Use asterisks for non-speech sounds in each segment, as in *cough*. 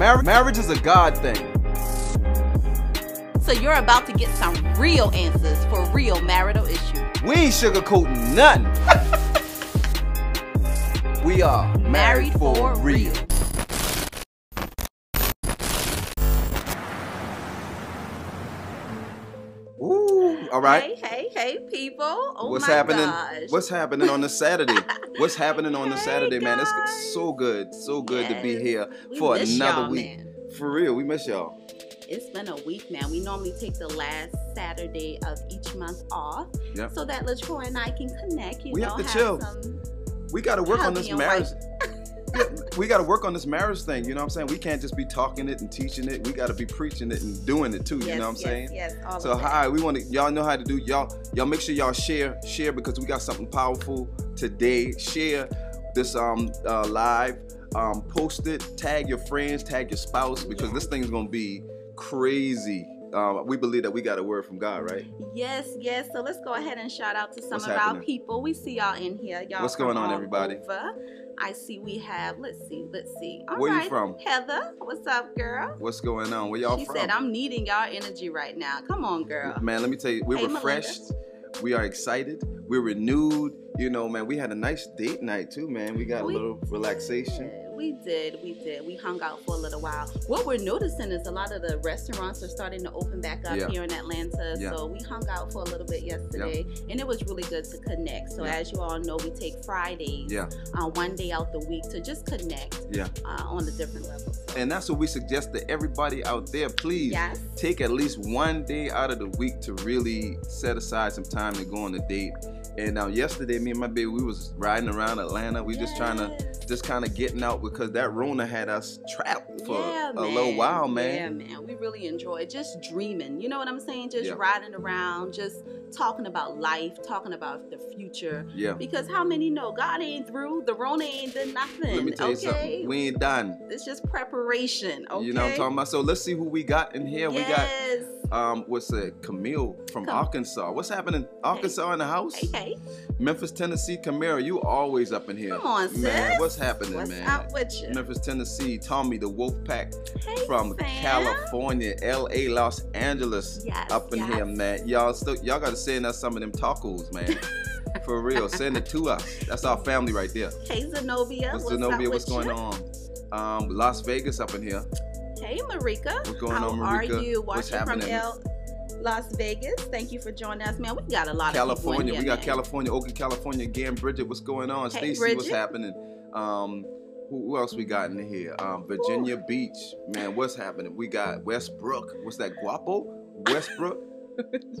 Mar- marriage is a God thing. So you're about to get some real answers for real marital issues. We ain't sugarcoating nothing. *laughs* we are Married for real. Ooh, all right. Hey, hey, hey, people. Oh What's my happening? gosh. What's happening on the Saturday? What's happening on the *laughs* Hey, Saturday, man? It's so good, so good to be here We for another week. man. For real, we miss y'all. It's been a week now. We normally take the last Saturday of each month off Yep. so that LaTroy and I can connect. You We know, have to chill. some We got to work on this marriage. *laughs* We got to work on this marriage thing. You know what I'm saying? We can't just be talking it and teaching it. We got to be preaching it and doing it too. Yes, you know what I'm yes, saying? Yes, all So hi, we want to y'all know how to do y'all y'all make sure y'all share share because we got something powerful today. Share this um uh, live, um post it, tag your friends, tag your spouse because Yeah. this thing's gonna be crazy. Um, we believe that we got a word from God, right? Yes, yes. So let's go ahead and shout out to some What's of our people. We see y'all in here. Y'all What's going on, everybody? over. I see we have. Let's see. Let's see. All Where you from? Heather. What's up, girl? What's going on? Where y'all she from? said, "I'm needing y'all energy right now. Come on, girl." Man, let me tell you, we're Hey, Melinda. refreshed. We are excited. We're renewed. You know, man, we had a nice date night too, man. We got a We little relaxation. did. We did, we did. We hung out for a little while. What we're noticing is a lot of the restaurants are starting to open back up Yeah. here in Atlanta. Yeah. So we hung out for a little bit yesterday, and it was really good to connect. So Yeah. as you all know, we take Fridays, Yeah. uh, one day out the week to just connect Yeah. uh, on the different levels. So, And that's what we suggest to everybody out there. Please yes, take at least one day out of the week to really set aside some time to go on a date. And now yesterday, me and my baby, we was riding around Atlanta. We just trying to, just kind of getting out because that Rona had us trapped for yeah, a little while, man. Yeah, man. We really enjoy just dreaming. You know what I'm saying? Just Yeah. riding around, just talking about life, talking about the future. Yeah. Because how many know God ain't through? The Rona ain't done nothing. Let me tell you okay? something. We ain't done. it's just preparation. Okay. You know what I'm talking about? So let's see who we got in here. We got Yes. Um what's it? Camille from Come- Arkansas. What's happening? Arkansas in the house? Hey, hey. Memphis, Tennessee, Camara, you always up in here. Come on, sis. Man, what's happening, What's man? up with you? Memphis, Tennessee, Tommy, the Wolf Pack Hey, from fam. California, LA, Los Angeles, Yes, up in yes. here, man. Y'all still y'all gotta send us some of them tacos, man. *laughs* For real. Send it to us. That's our family right there. Hey, Zenobia. What's what's Zenobia? What's going you? on? Um, Las Vegas up in here. Hey, Marika. What's going How on, are you? What's Watching from happening? L- Las Vegas. Thank you for joining us, man. We got a lot of California. we got man. California, Oakland, California again. Bridget, what's going on? Hey, Stacy, what's happening? Um, who, else we got in here? Um, Virginia Beach, man, what's happening? We got Westbrook. What's that? Guapo? Westbrook? *laughs*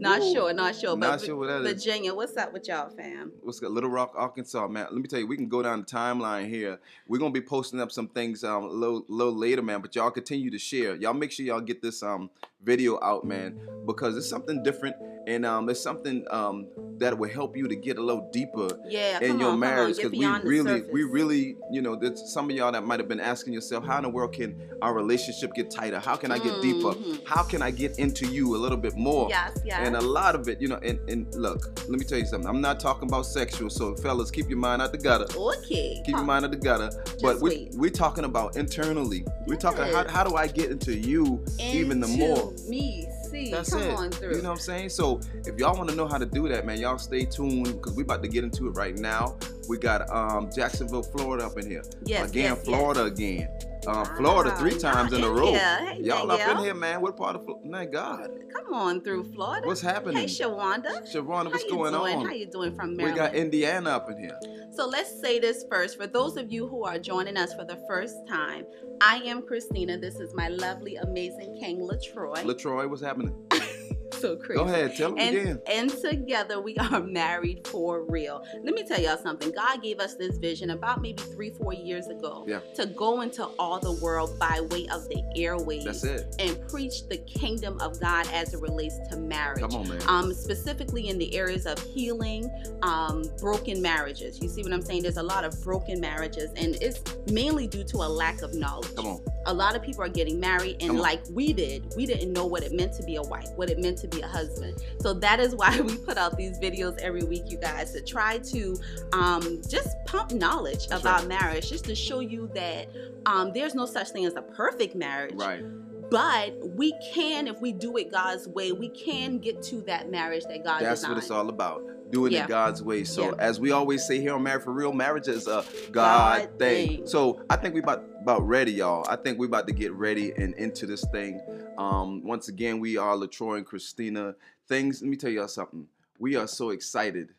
Not Ooh. sure, not sure. Not but sure what that is. Virginia, what's up with y'all, fam? What's got Little Rock, Arkansas, man? Let me tell you, we can go down the timeline here. We're gonna be posting up some things um, a little, little later, man. But y'all continue to share. Y'all make sure y'all get this um video out, man, because it's something different and um it's something um that will help you to get a little deeper Yeah, in your on, marriage because we really we really you know there's some of y'all that might have been asking yourself how in the world can our relationship get tighter? How can i get deeper? Mhm. how can i get into you a little bit more? Yes, yes. and a lot of it you know and, and look let me tell you something i'm not talking about sexual so fellas keep your mind out the gutter. Okay. keep your mind out the gutter but we, we're talking about internally. We're talking how, how do i get into you even the more Me, see, that's come it. on through. You know what I'm saying? So if y'all want to know how to do that, man, y'all stay tuned because we about to get into it right now. We got um, Jacksonville, Florida up in here. yes, again, yes, Florida again. Uh. Florida three times in a row. here. Hey, Y'all up in here, man. What part of Florida? My God. Come on through Florida. What's happening? Hey, Shawanda. Shawanda, what's going doing? on? How you doing from Maryland? We got Indiana up in here. So let's say this first. For those of you who are joining us for the first time, I am Christina. This is my lovely, amazing King Latroy. Latroy, what's happening? *laughs* *laughs* so crazy. Go ahead, tell them And, again. and together we are married for real. Let me tell y'all something. God gave us this vision about maybe three, four years ago Yeah. to go into all the world by way of the airways That's it. and preach the kingdom of God as it relates to marriage. Come on, man. Um, specifically in the areas of healing, um, broken marriages. You see what I'm saying? There's a lot of broken marriages, and it's mainly due to a lack of knowledge. Come on. A lot of people are getting married, and like we did, we didn't know what it meant to be a wife, what it meant to be be a husband. So that is why *laughs* we put out these videos every week, you guys, to try to um, just pump knowledge That's about right. marriage, just to show you that um, there's no such thing as a perfect marriage. Right. But we can, if we do it God's way, we can get to that marriage that God That's designed. what it's all about. Doing Yeah. it God's way. So Yeah. as we always say here on Married for Real, marriage is a God, God thing. thing. So I think we about about ready, y'all. I think we about to get ready and into this thing. Um, once again, we are Latroy and Christina. Things. Let me tell y'all something. We are so excited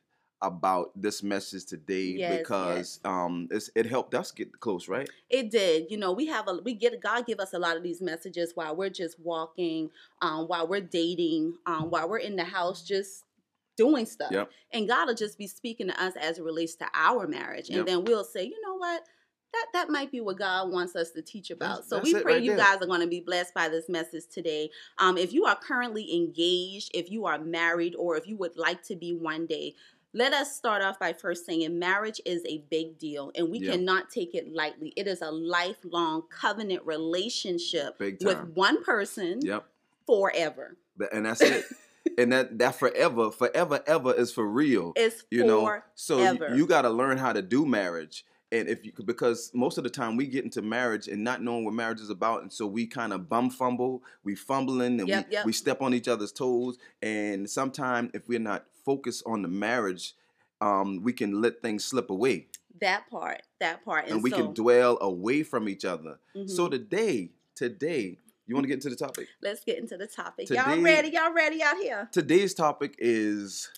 about this message today Yes, because um, it's, it helped us get close, right? It did. You know, we have a we get God give us a lot of these messages while we're just walking, um, while we're dating, um, while we're in the house just doing stuff. Yep. And God will just be speaking to us as it relates to our marriage. And Yep. then we'll say, you know what? That, that might be what God wants us to teach about. That's- so that's we pray right you there. guys are going to be blessed by this message today. Um, if you are currently engaged, if you are married, or if you would like to be one day, let us start off by first saying marriage is a big deal and we Yeah. cannot take it lightly. It is a lifelong covenant relationship with one person Yep. forever. And that's it. *laughs* and that that forever, forever, ever is for real. It's you know forever. so you, you got to learn how to do marriage and if you because most of the time we get into marriage and not knowing what marriage is about and so we kind of bum fumble we fumbling and Yep, we, yep. we step on each other's toes and sometimes if we're not focused on the marriage um, we can let things slip away that part, that part. and, we so, can dwell away from each other so mhm. today today you want to get into the topic let's get into the topic. Today- y'all ready? Y'all ready out here? today's topic is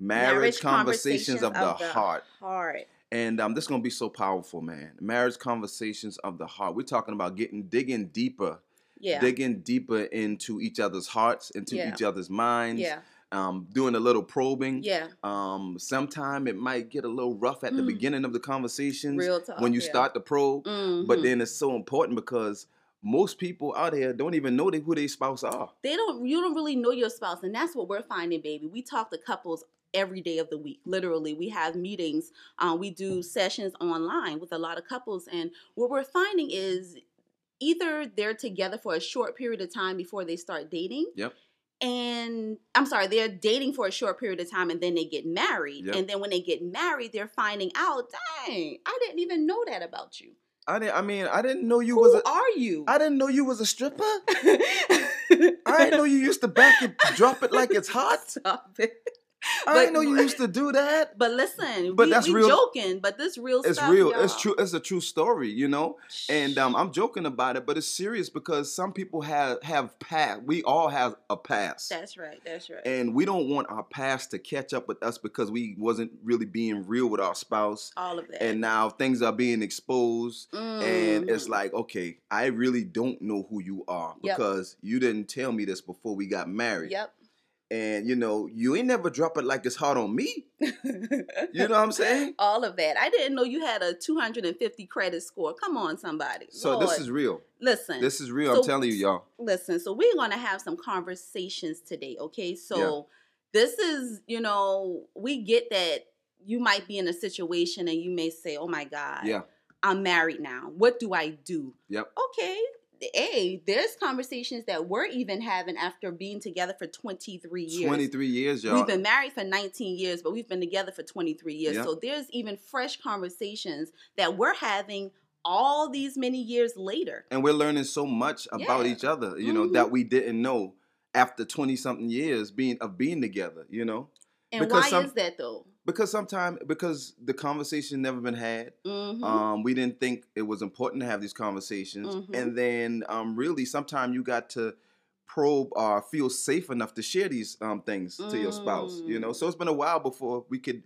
marriage, conversations, of, the, heart Heart. And um, this is gonna be so powerful, man. Marriage conversations of the heart. We're talking about getting digging deeper, Yeah. digging deeper into each other's hearts, into Yeah. each other's minds. yeah. Um, doing a little probing. Yeah. Um, sometime it might get a little rough at the Mm. beginning of the conversations Real talk. when you yeah. start the probe. But Mhm. then it's so important because most people out here don't even know they, who their spouse are. they don't you don't really know your spouse and that's what we're finding baby we talk to couples every day of the week literally we have meetings um, we do sessions online with a lot of couples and what we're finding is either they're together for a short period of time before they start dating Yep. And i'm sorry they're dating for a short period of time and then they get married Yep. and then when they get married they're finding out dang i didn't even know that about you I didn't. I mean, I didn't know you who was a. are you I didn't know you was a stripper. *laughs* I didn't know you used to back it, drop it like it's hot. *laughs* Stop it. I But- didn't know you used to do that. *laughs* But listen, But we, that's we real- joking, but this real It's stuff. real. It's y'all. true. It's a true story, you know. And um, I'm joking about it, but it's serious because some people have have past. We all have a past, That's right. That's right. and we don't want our past to catch up with us because we wasn't really being real with our spouse. All of that. And now things are being exposed, and it's Mhm. like, okay, I really don't know who you are Yep. because you didn't tell me this before we got married. Yep. And you know, you ain't never drop it like it's hot on me. *laughs* You know what I'm saying? All of that. I didn't know you had a 250 credit score. Come on, somebody. So Lord. this is real. listen. This is real. So- I'm telling you, y'all. listen. So we're gonna have some conversations today. Okay. So this is, you know, we get that you might be in a situation and you may say, "Oh my God, Yeah. I'm married now. What do I do?" Yep. Okay. Hey, there's conversations that we're even having after being together for 23 years. 23 years, y'all. We've been married for 19 years, but we've been together for 23 years. Yeah. So there's even fresh conversations that we're having all these many years later. and we're learning so much about Yeah. each other, you know, Mhm. that we didn't know after 20 something years being of being together, you know? And Because why some- is that though? Because sometimes because the conversation never been had. hmm Um, we didn't think it was important to have these conversations. Mhm. And then um really sometimes you got to probe or feel safe enough to share these um things to your spouse, you know. Mm. So it's been a while before we could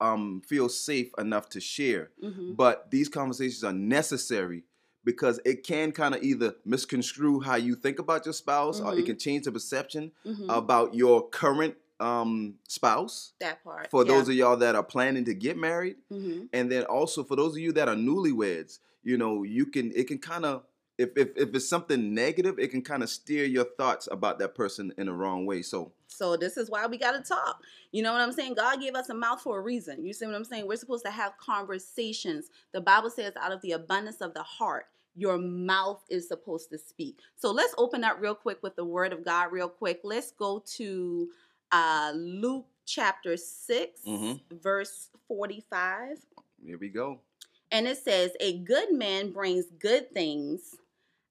um feel safe enough to share. hmm but these conversations are necessary because it can kind of either misconstrue how you think about your spouse or it Mhm. can change the perception hmm about your current um, spouse that part. for those of y'all that are planning to get married hmm and then also for those of you that are newlyweds you know you can it can kind of if, if, if it's something negative it can kind of steer your thoughts about that person in the wrong way so So this is why we got to talk. You know what I'm saying? God gave us a mouth for a reason. You see what I'm saying? We're supposed to have conversations. The Bible says, out of the abundance of the heart, your mouth is supposed to speak. So let's open up real quick with the word of God, real quick. Let's go to uh, Luke chapter 6, Mhm. verse 45. Here we go. And it says, A good man brings good things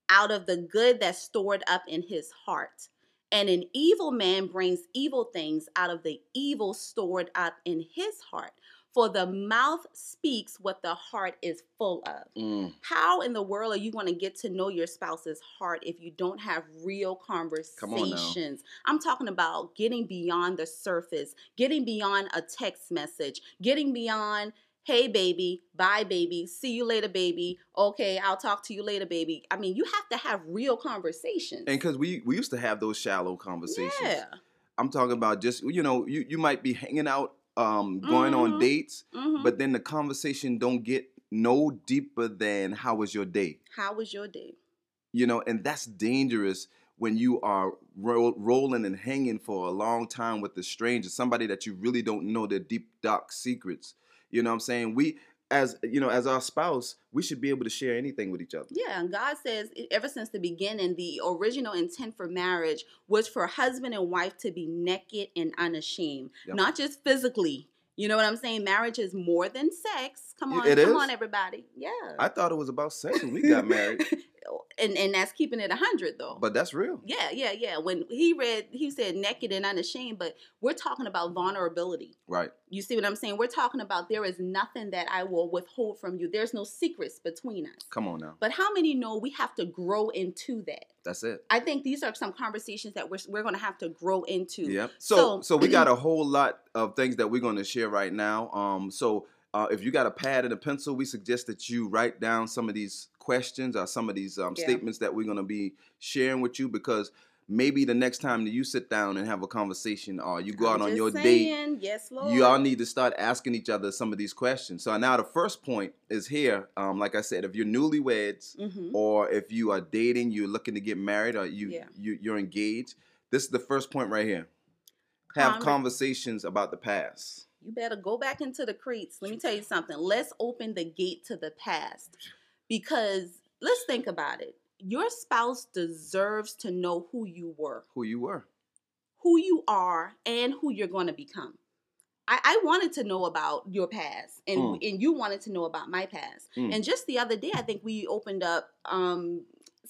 out of the good that's stored up in his heart. And an evil man brings evil things out of the evil stored up in his heart. For the mouth speaks what the heart is full of. Mm. How in the world are you going to get to know your spouse's heart if you don't have real Come on now. conversations? I'm talking about getting beyond the surface, getting beyond a text message, getting beyond, hey, baby, bye, baby, see you later, baby. Okay, I'll talk to you later, baby. I mean, you have to have real conversations. And because we we used to have those shallow conversations. yeah. I'm talking about just you know you you might be hanging out, um, going on Mhm. dates, Mhm. but then the conversation don't get no deeper than how was your day, How was your day? you know, and that's dangerous when you are ro- rolling and hanging for a long time with a stranger, somebody that you really don't know their deep dark secrets. You know what I'm saying? We as you know, as our spouse, we should be able to share anything with each other. Yeah, and God says ever since the beginning, the original intent for marriage was for husband and wife to be naked and unashamed, Yep. not just physically. You know what I'm saying? Marriage is more than sex. Come on, it come is? on, everybody. Yeah. I thought it was about sex when we got married, *laughs* and and that's keeping it a hundred though. but that's real. yeah, yeah, yeah. When he read, he said naked and unashamed, but we're talking about vulnerability. Right. You see what I'm saying? We're talking about there is nothing that I will withhold from you. There's no secrets between us. Come on now. But how many know we have to grow into that? That's it. I think these are some conversations that we're, we're going to have to grow into. yeah So, So- so we got a whole lot of things that we're going to share right now. Um, so uh, if you got a pad and a pencil, we suggest that you write down some of these questions or some of these um, Yeah. statements that we're going to be sharing with you because maybe the next time that you sit down and have a conversation or you go I'm out on your date, saying, Yes, Lord. you all need to start asking each other some of these questions. So now the first point is here. Um, like I said, if you're newlyweds, hmm or if you are dating, you're looking to get married, or you, Yeah. you you're engaged. This is the first point right here. Have Conver- conversations about the past. You better go back into the crates. Let me tell you something. Let's open the gate to the past because let's think about it. Your spouse deserves to know who you were, Who you were. who you are, and who you're going to become. I, I wanted to know about your past, and Mm. and you wanted to know about my past. Mm. And just the other day, I think we opened up um,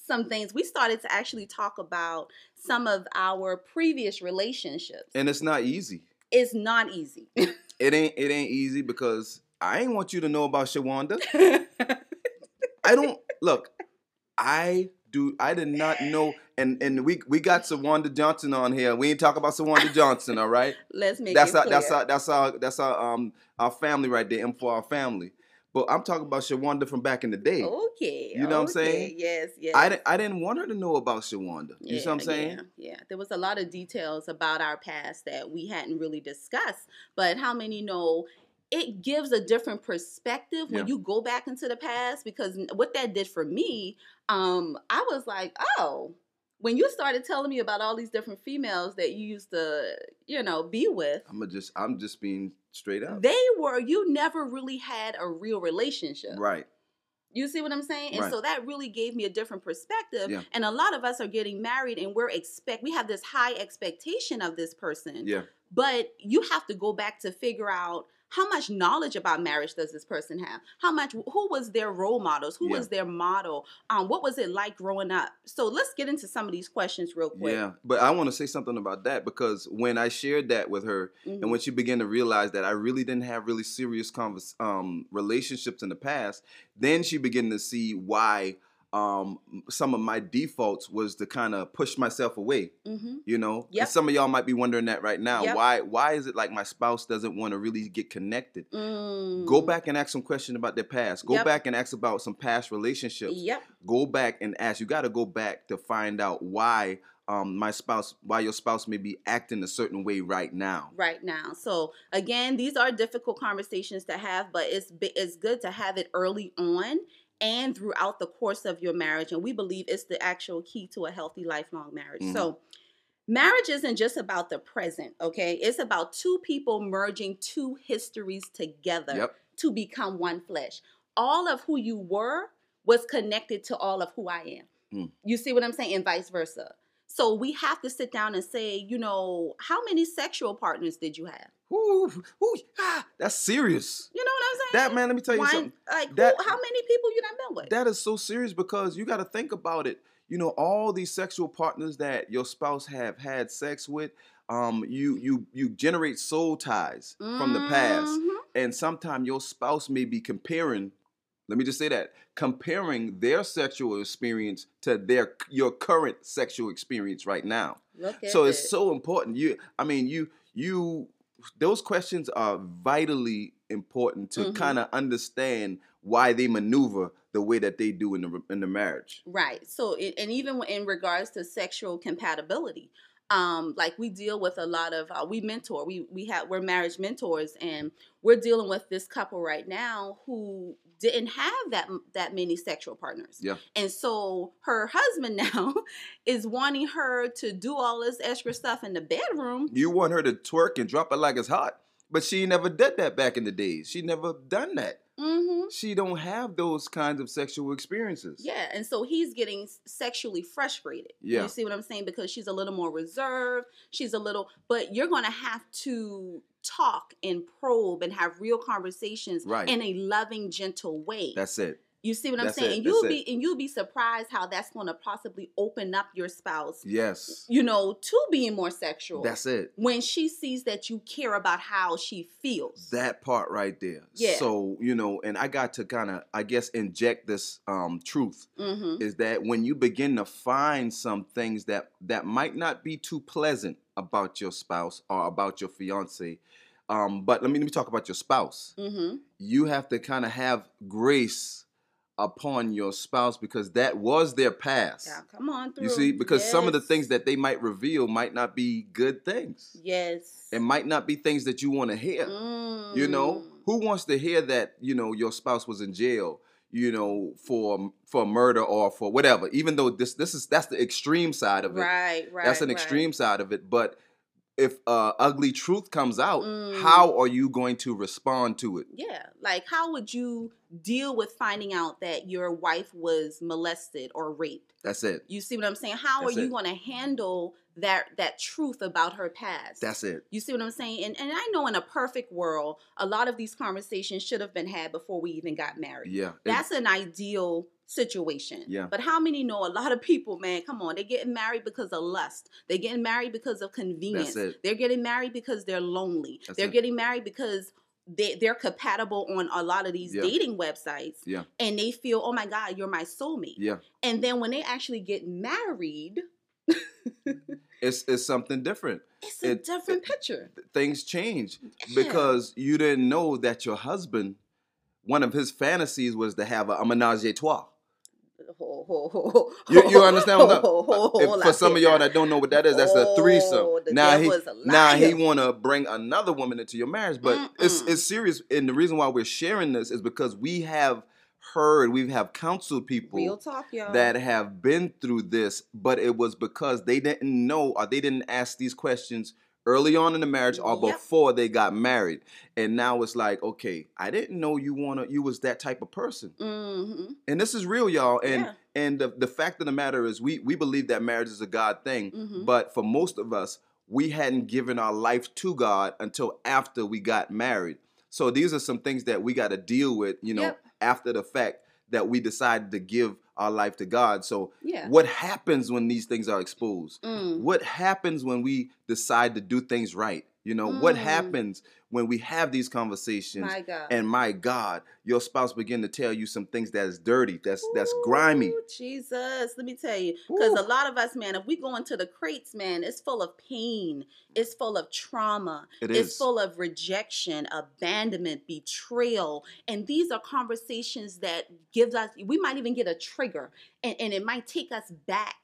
some things. We started to actually talk about some of our previous relationships. And it's not easy. it's not easy. *laughs* It ain't it ain't easy because I ain't want you to know about Shawanda. *laughs* I don't look. I do. I did not know. And and we we got Shawanda Johnson on here. We ain't talk about Shawanda Johnson. All right. *laughs* Let's make that's it our clear. that's our that's our that's our um our family right there, and for our family. But I'm talking about Shawanda from back in the day. Okay. You know what I'm saying? Yes, yes. I didn't I didn't want her to know about Shawanda. You know what I'm saying? Yeah, yeah. There was a lot of details about our past that we hadn't really discussed. But how many know it gives a different perspective when Yeah. you go back into the past? Because what that did for me, um, I was like, oh, when you started telling me about all these different females that you used to, you know, be with, I'm just I'm just being straight up. they were you never really had a real relationship. Right. You see what I'm saying? And Right. so that really gave me a different perspective. Yeah. And a lot of us are getting married and we're expect we have this high expectation of this person. Yeah. But you have to go back to figure out how much knowledge about marriage does this person have? How much who was their role models? Who Yeah. was their model? Um, what was it like growing up? So let's get into some of these questions real quick. Yeah. But I want to say something about that because when I shared that with her Mhm. and when she began to realize that I really didn't have really serious convers- um, relationships in the past, then she began to see why um, some of my defaults was to kind of push myself away. Mhm. You know, And some of y'all might be wondering that right now. Yep. Why? Why is it like my spouse doesn't want to really get connected? Go Mm. back and ask some questions about their past. Go Yep. back and ask about some past relationships. Yep. Go back and ask. You got to go back to find out why um, my spouse, why your spouse may be acting a certain way right now. right now. So again, these are difficult conversations to have, but it's it's good to have it early on and throughout the course of your marriage. And we believe it's the actual key to a healthy lifelong marriage. Mhm. So marriage isn't just about the present, okay? It's about two people merging two histories together Yep. to become one flesh. All of who you were was connected to all of who I am. Mm. You see what I'm saying? And vice versa. So we have to sit down and say, you know, how many sexual partners did you have? Ooh, ooh, ah, that's serious. You know what I'm saying? That man, let me tell you Why- something. Like, That- who, how many people you done been with? That is so serious because you got to think about it. You know, all these sexual partners that your spouse have had sex with, um, you you you generate soul ties from the past, Mhm. and sometimes your spouse may be comparing. Let me just say that comparing their sexual experience to their your current sexual experience right now. So this. it's so important you i mean you you those questions are vitally important to Mhm. kind of understand why they maneuver the way that they do in the in the marriage Right. So, it, and even in regards to sexual compatibility, um, like we deal with a lot of uh, we mentor. We we have we're marriage mentors, and we're dealing with this couple right now who didn't have that that many sexual partners. Yeah. And so her husband *laughs* now is wanting her to do all this extra stuff in the bedroom. you want her to twerk and drop it like it's hot but she never did that back in the days she never done that Mm-hmm. she don't have those kinds of sexual experiences Yeah, and so he's getting sexually frustrated. Yeah. You see what I'm saying? Because she's a little more reserved. She's a little, but you're going to have to talk and probe and have real conversations Right. in a loving, gentle way. that's it you see what I'm that's saying? it, And you'll be and you'll be surprised how that's going to possibly open up your spouse, yes you know, to being more sexual. that's it when she sees that you care about how she feels. that part right there Yeah. so you know and i got to kind of i guess inject this um truth mm-hmm. is that when you begin to find some things that that might not be too pleasant about your spouse or about your fiance um, but let me let me talk about your spouse Mm-hmm. you have to kind of have grace upon your spouse because that was their past Yeah, come on through. you see because some of the things that they might reveal might not be good things Yes. it might not be things that you want to hear you know Mm. who wants to hear that you know your spouse was in jail you know for for murder or for whatever even though this this is that's the extreme side of it Right, right. that's an right. extreme side of it but if uh, ugly truth comes out Mm. how are you going to respond to it Yeah, like how would you deal with finding out that your wife was molested or raped? that's it You see what I'm saying? How That's are you going to handle that that truth about her past? that's it You see what I'm saying? And and I know in a perfect world, a lot of these conversations should have been had before we even got married. yeah It- That's an ideal situation. Yeah. But how many know a lot of people, man, come on, they're getting married because of lust. They're getting married because of convenience. it. They're getting married because they're lonely. That's they're it. getting married because they, they're compatible on a lot of these Yeah. dating websites. Yeah. And they feel, oh my God, you're my soulmate. yeah And then when they actually get married, *laughs* it's it's something different it's a It- different picture. things change Yeah. because you didn't know that your husband one of his fantasies was to have a, a menage a trois Ho, ho, ho, You, you understand what I'm for some of y'all that don't know what that is, that's a Oh, threesome. Now he a now he want to bring another woman into your marriage, but it's Mm-mm. it's serious. And the reason why we're sharing this is because we have heard, we have counseled people talk, that have been through this, but it was because they didn't know or they didn't ask these questions early on in the marriage or Yep. before they got married. And now it's like, okay, I didn't know you wanna you was that type of person. hmm And this is real, y'all. And Yeah. and the, the fact of the matter is we we believe that marriage is a God thing, Mhm. but for most of us, we hadn't given our life to God until after we got married. So these are some things that we got to deal with, you know, Yep. After the fact that we decided to give our life to God. So Yeah. what happens when these things are exposed? Mm. What happens when we decide to do things right? You know, what Mm. happens when we have these conversations My God. and my God, your spouse begin to tell you some things that is dirty, that's that's grimy. Jesus, let me tell you, because a lot of us, man, if we go into the crates, man, it's full of pain, it's full of trauma, It it's is. full of rejection, abandonment, betrayal, and these are conversations that gives us. We might even get a trigger, and, and it might take us back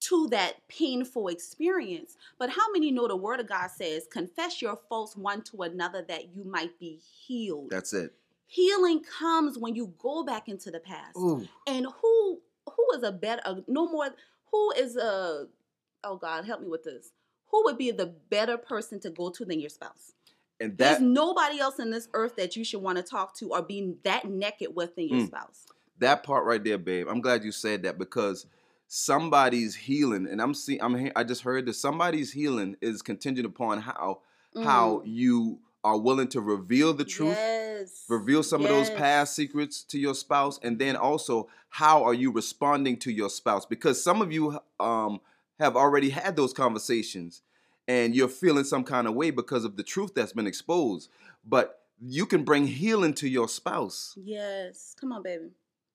to that painful experience. But how many know the Word of God says, "Confess your faults one to another, that you might be healed." That's it. Healing comes when you go back into the past. Ooh, And who who is a better no more who is a oh God help me with this. Who would be the better person to go to than your spouse? and There's nobody else in this earth that you should want to talk to or be that naked with than your Mm. spouse. That part right there, babe. I'm glad you said that because somebody's healing, and I'm seeing. I'm. I just heard that somebody's healing is contingent upon how how Mm. you are willing to reveal the truth, Yes. reveal some of those past secrets to your spouse, and then also how are you responding to your spouse? Because some of you um have already had those conversations, and you're feeling some kind of way because of the truth that's been exposed, but you can bring healing to your spouse Yes. Come on, baby.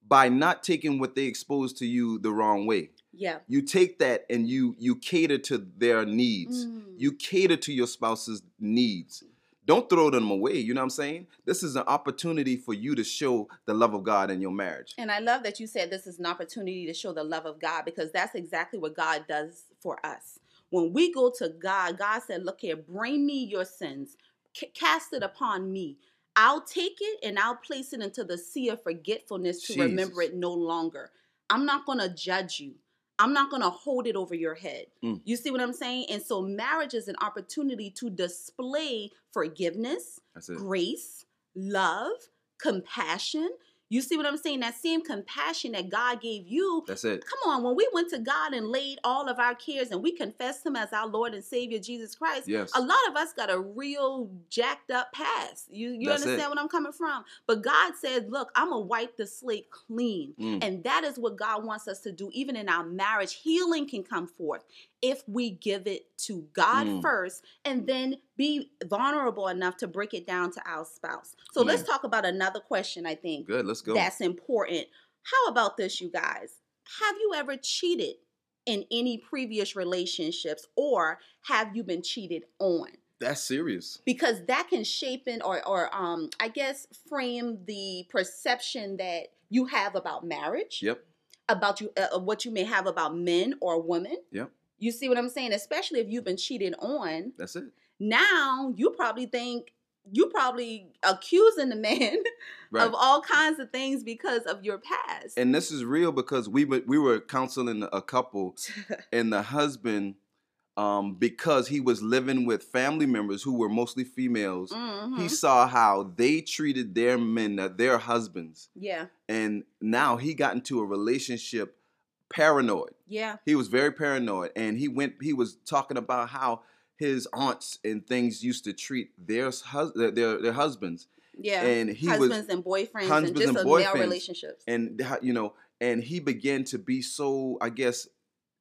By not taking what they expose to you the wrong way. Yeah. You take that and you you cater to their needs. Mm. You cater to your spouse's needs. Don't throw them away. You know what I'm saying? This is an opportunity for you to show the love of God in your marriage. And I love that you said this is an opportunity to show the love of God because that's exactly what God does for us. When we go to God, God said, Look here, bring me your sins, C- cast it upon me. I'll take it and I'll place it into the sea of forgetfulness to remember it no longer. I'm not going to judge you. I'm not going to hold it over your head. Mm. You see what I'm saying? And so marriage is an opportunity to display forgiveness, grace, love, compassion. You see what I'm saying? That same compassion that God gave you. That's it. Come on, when we went to God and laid all of our cares and we confessed Him as our Lord and Savior Jesus Christ, Yes. a lot of us got a real jacked up past. You you That's understand it. what I'm coming from? But God said, "Look, I'm gonna wipe the slate clean," Mm. and that is what God wants us to do. Even in our marriage, healing can come forth if we give it to God Mm. first, and then be vulnerable enough to break it down to our spouse. So let's Mm. talk about another question. I think Good. Let's go. that's important. How about this, you guys? Have you ever cheated in any previous relationships, or have you been cheated on? That's serious. Because that can shape in or, or um, I guess, frame the perception that you have about marriage, Yep. about you, uh, what you may have about men or women. Yep. You see what I'm saying? Especially if you've been cheated on. That's it. Now you probably think you probably accusing the man *laughs* Right. of all kinds of things because of your past. and this is real because we were- we were counseling a couple *laughs* and the husband um because he was living with family members who were mostly females he Mhm. saw how they treated their men their husbands yeah, and now he got into a relationship paranoid yeah, he was very paranoid and he went he was talking about how his aunts and things used to treat their hus- their, their, husbands yeah. and he husbands was and boyfriends husbands and just and a male boyfriends. relationships. and you know and he began to be so i guess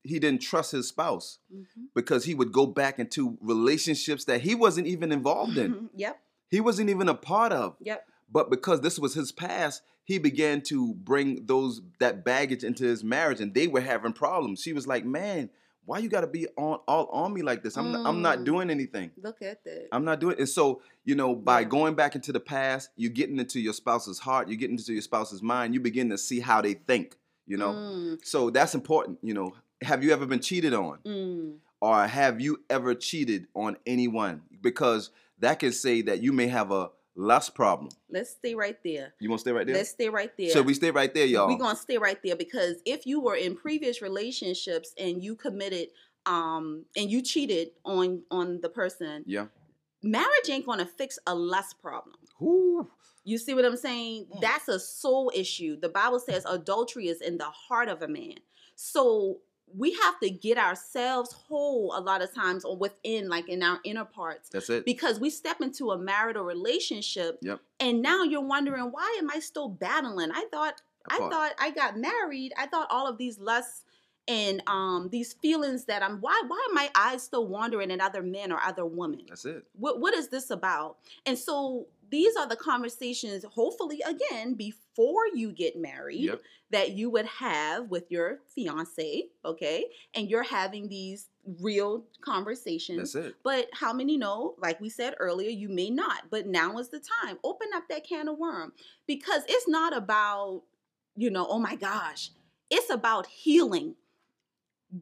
he didn't trust his spouse Mhm. because he would go back into relationships that he wasn't even involved in *laughs* yep, he wasn't even a part of yep. But because this was his past he began to bring those that baggage into his marriage and they were having problems she was like man why you got to be on all on me like this i'm, I'm not Mm. doing anything Look at that. I'm not doing it. And so, you know, by Yeah. going back into the past, you're getting into your spouse's heart, you're getting into your spouse's mind, you begin to see how they think, you know. Mm, So that's important, you know. Have you ever been cheated on? mm. Or have you ever cheated on anyone? Because that can say that you may have a lust problem. Let's stay right there. You want to stay right there? Let's stay right there. So we stay right there, y'all. We're gonna stay right there because if you were in previous relationships and you committed um and you cheated on on the person, yeah. marriage ain't gonna fix a lust problem. Whew. You see what I'm saying? Mm. That's a soul issue. The Bible says adultery is in the heart of a man. So we have to get ourselves whole a lot of times or within like in our inner parts That's it. because we step into a marital relationship Yep. and now you're wondering why am I still battling? I thought I thought I got married. I thought all of these lusts and um these feelings that I'm why why am my eyes still wandering at other men or other women? That's it. What what is this about? And so these are the conversations, hopefully, again, before you get married, Yep. that you would have with your fiance, okay? And you're having these real conversations. That's it. But how many know, like we said earlier, you may not. But now is the time. Open up that can of worm because it's not about, you know, oh my gosh, it's about healing.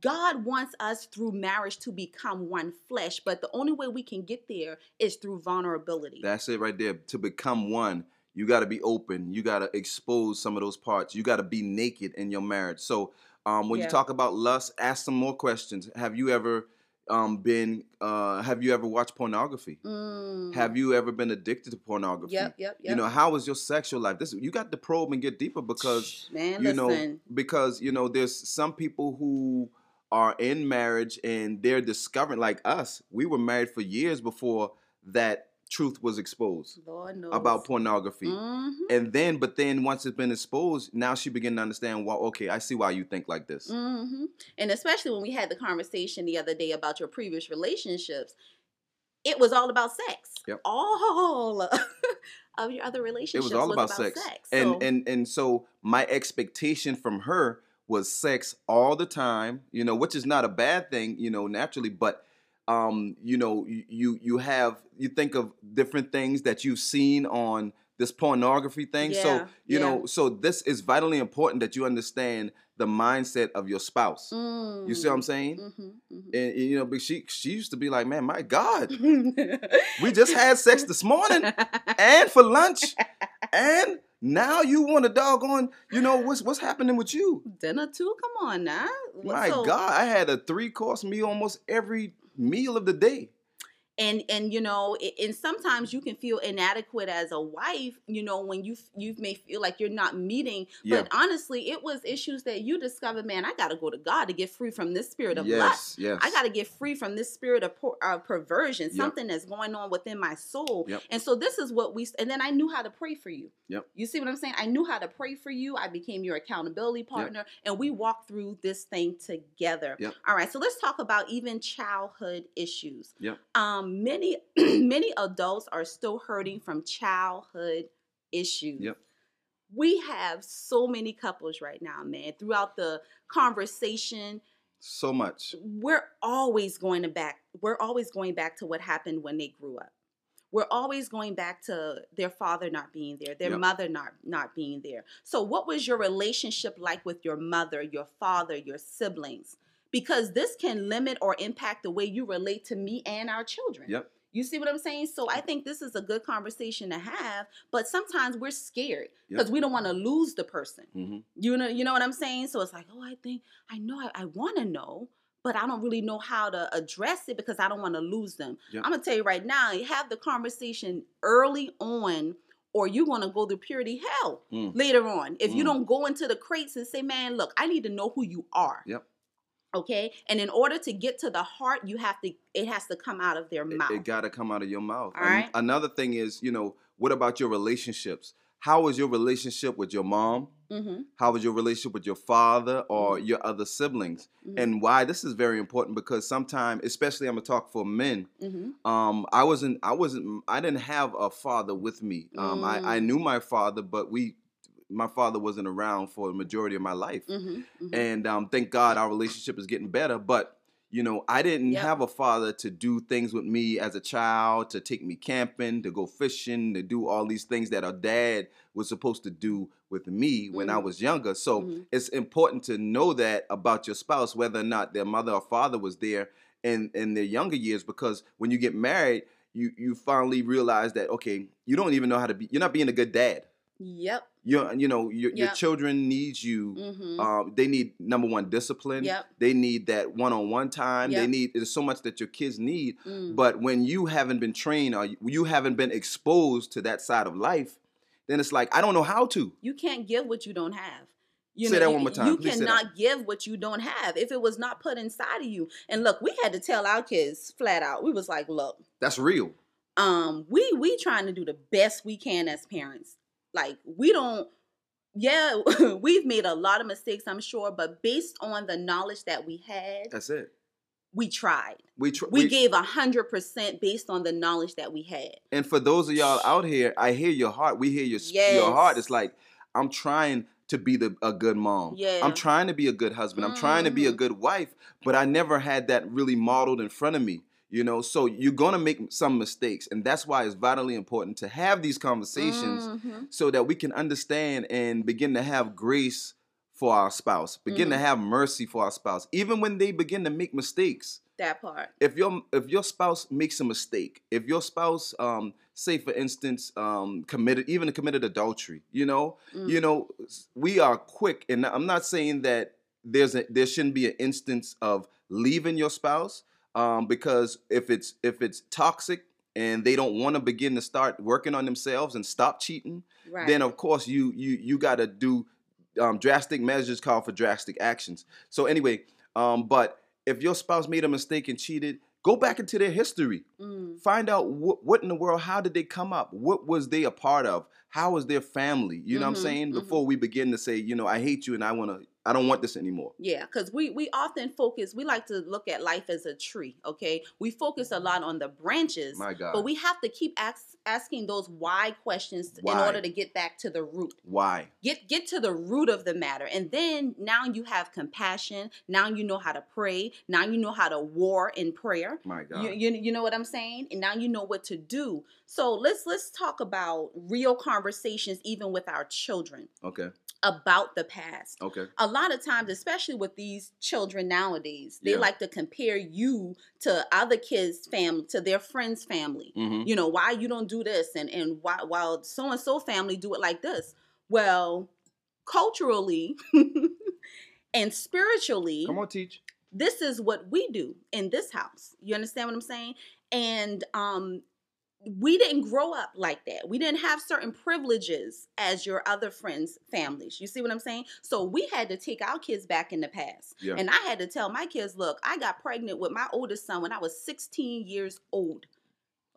God wants us through marriage to become one flesh, but the only way we can get there is through vulnerability. That's it right there. To become one, you got to be open. You got to expose some of those parts. You got to be naked in your marriage. So, um, when Yeah. you talk about lust, ask some more questions. Have you ever um, been? Uh, have you ever watched pornography? Mm. Have you ever been addicted to pornography? Yep, yep, yep. You know, how is your sexual life? This you got to probe and get deeper because man, you listen. know because you know there's some people who are in marriage and they're discovering like us. We were married for years before that truth was exposed Lord knows about pornography. Mhm. And then, but then once it's been exposed, now she began to understand. Well, okay, I see why you think like this. hmm And especially when we had the conversation the other day about your previous relationships, it was all about sex. Yep. All *laughs* of your other relationships It was all about, sex. and So- and and so my expectation from her was sex all the time. You know, which is not a bad thing. You know, naturally, but um, you know, you you have you think of different things that you've seen on this pornography thing. so you yeah. know, so this is vitally important that you understand the mindset of your spouse. You see what I'm saying? Mhm, mhm. And, and, you know, but she she used to be like, man, my God, *laughs* we just had sex this morning *laughs* and for lunch, and now you want a doggone, you know, what's what's happening with you? Dinner too? Come on now. What- My so- God, I had a three course meal almost every meal of the day. And and you know and sometimes you can feel inadequate as a wife you know when you you may feel like you're not meeting Yeah. but honestly it was issues that you discovered man i gotta go to god to get free from this spirit of yes, lust yes. I got to get free from this spirit of, per, of perversion, Yep. something that's going on within my soul. Yep. And so this is what we, and then I knew how to pray for you. Yep. You see what I'm saying? I knew how to pray for you. I became your accountability partner, and we walked through this thing together. Yep. All right, so let's talk about even childhood issues. Yep. Um, Um, many, *clears throat* many adults are still hurting from childhood issues. Yep. We have so many couples right now, man, throughout the conversation So much. we're always going to back we're always going back to what happened when they grew up we're always going back to their father not being there their Yep. mother not not being there so what was your relationship like with your mother your father your siblings because this can limit or impact the way you relate to me and our children Yep. you see what I'm saying? So I think this is a good conversation to have, but sometimes we're scared because we don't want to lose the person. hmm You know, you know what I'm saying? So it's like, oh, I think I know I, I want to know, but I don't really know how to address it because I don't want to lose them. Yep. I'm gonna tell you right now, you have the conversation early on, or you're gonna go through purity hell Mm. later on. If you Mm. don't go into the crates and say, man, look, I need to know who you are. Yep. Okay. And in order to get to the heart, you have to it has to come out of their mouth. it got to come out of your mouth. All An- Another thing is, you know, what about your relationships? How is your relationship with your mom? mm-hmm. How is your relationship with your father or your other siblings? Mhm. And why this is very important because sometimes, especially I'm gonna talk for men. Mm-hmm. Um, I wasn't, I wasn't, I didn't have a father with me. Um, I, I Mm. knew my father, but we, my father wasn't around for the majority of my life. Mm-hmm. mm-hmm. And um, thank God our relationship is getting better. But you know, I didn't Yep. have a father to do things with me as a child, to take me camping, to go fishing, to do all these things that a dad was supposed to do with me when I Mhm. was younger. So Mhm. it's important to know that about your spouse, whether or not their mother or father was there in in their younger years. Because when you get married, you you finally realize that okay, you don't even know how to be. You're not being a good dad. Yep. You you know your, your children need you. Mm-hmm. Um, they need number one discipline. Yep. They need that one-on-one time. They need there's so much that your kids need. Mm. But when you haven't been trained or you- haven't been exposed to that side of life, then it's like I don't know how to. You can't give what you don't have. You Say know, that one more time. You Please cannot give what you don't have if it was not put inside of you. And look, we had to tell our kids flat out. We was like, look, That's real. um, we we trying to do the best we can as parents. Like we don't. Yeah, *laughs* we've made a lot of mistakes, I'm sure, but based on the knowledge that we had, That's it. we tried. We tr- We gave a hundred percent based on the knowledge that we had. And for those of y'all out here, I hear your heart. We hear your sp- your heart. It's like I'm trying to be the a good mom. Yeah. I'm trying to be a good husband. I'm trying to be a Mhm. good wife, but I never had that really modeled in front of me. You know, so you're gonna make some mistakes, and that's why it's vitally important to have these conversations Mhm. so that we can understand and begin to have grace for our spouse, begin to Mhm. have mercy for our spouse, even when they begin to make mistakes That part. if your if your spouse makes a mistake, if your spouse, um, say for instance, um, committed even committed adultery, you know, Mm. you know, we are quick, and I'm not saying that there's a there shouldn't be an instance of leaving your spouse. Um, because if it's if it's toxic and they don't want to begin to start working on themselves and stop cheating, Right. then of course you you you got to do um, drastic measures call for drastic actions. So anyway, um, but if your spouse made a mistake and cheated, go back into their history. Mm, Find out what, what in the world, how did they come up? What was they a part of? How was their family? You know what Mhm, I'm saying? mhm. Before we begin to say, you know, I hate you and I want to, I don't want this anymore. Yeah, because we we often focus. We like to look at life as a tree. Okay, we focus a mm-hmm. lot on the branches, My God. but we have to keep ask, asking those why questions in order to get back to the root. Why? Get get to the root of the matter, and then now you have compassion. Now you know how to pray. Now you know how to war in prayer. My God. You, you, you know what I'm saying? And now you know what to do. So let's let's talk about real conversations even with our children okay. About the past. Okay. A lot of times, especially with these children nowadays, they Yeah. like to compare you to other kids' family, to their friends' family. hmm You know, why you don't do this and and why while so and so family do it like this. Well, culturally *laughs* and spiritually, Come on, teach. this is what we do in this house. You understand what I'm saying? And um we didn't grow up like that. We didn't have certain privileges as your other friends' families. You see what I'm saying? So we had to take our kids back in the past. Yeah. And I had to tell my kids, look, I got pregnant with my oldest son when I was 16 years old.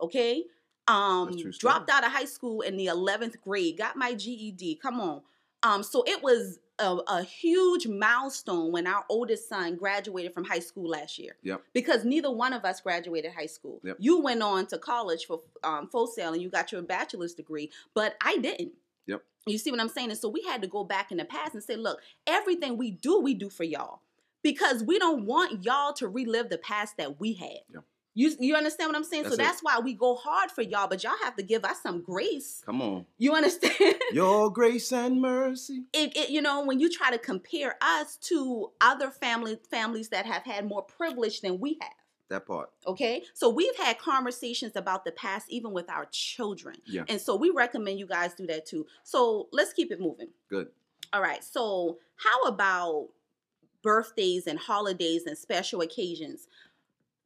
Okay? Um That's true story. dropped out of high school in the 11th grade, got my GED. Come on. Um so it was a, a huge milestone when our oldest son graduated from high school last year. Yep. Because neither one of us graduated high school. Yep. You went on to college for um, Full Sail and you got your bachelor's degree, but I didn't. Yep. You see what I'm saying? And so we had to go back in the past and say, look, everything we do, we do for y'all. Because we don't want y'all to relive the past that we had. Yeah. You, you understand what I'm saying? That's so it. that's why we go hard for y'all, but y'all have to give us some grace. Come on. You understand? *laughs* Your grace and mercy. it, it you know when you try to compare us to other family families that have had more privilege than we have That part. okay so we've had conversations about the past even with our children Yeah. and so we recommend you guys do that too so let's keep it moving Good. all right so how about birthdays and holidays and special occasions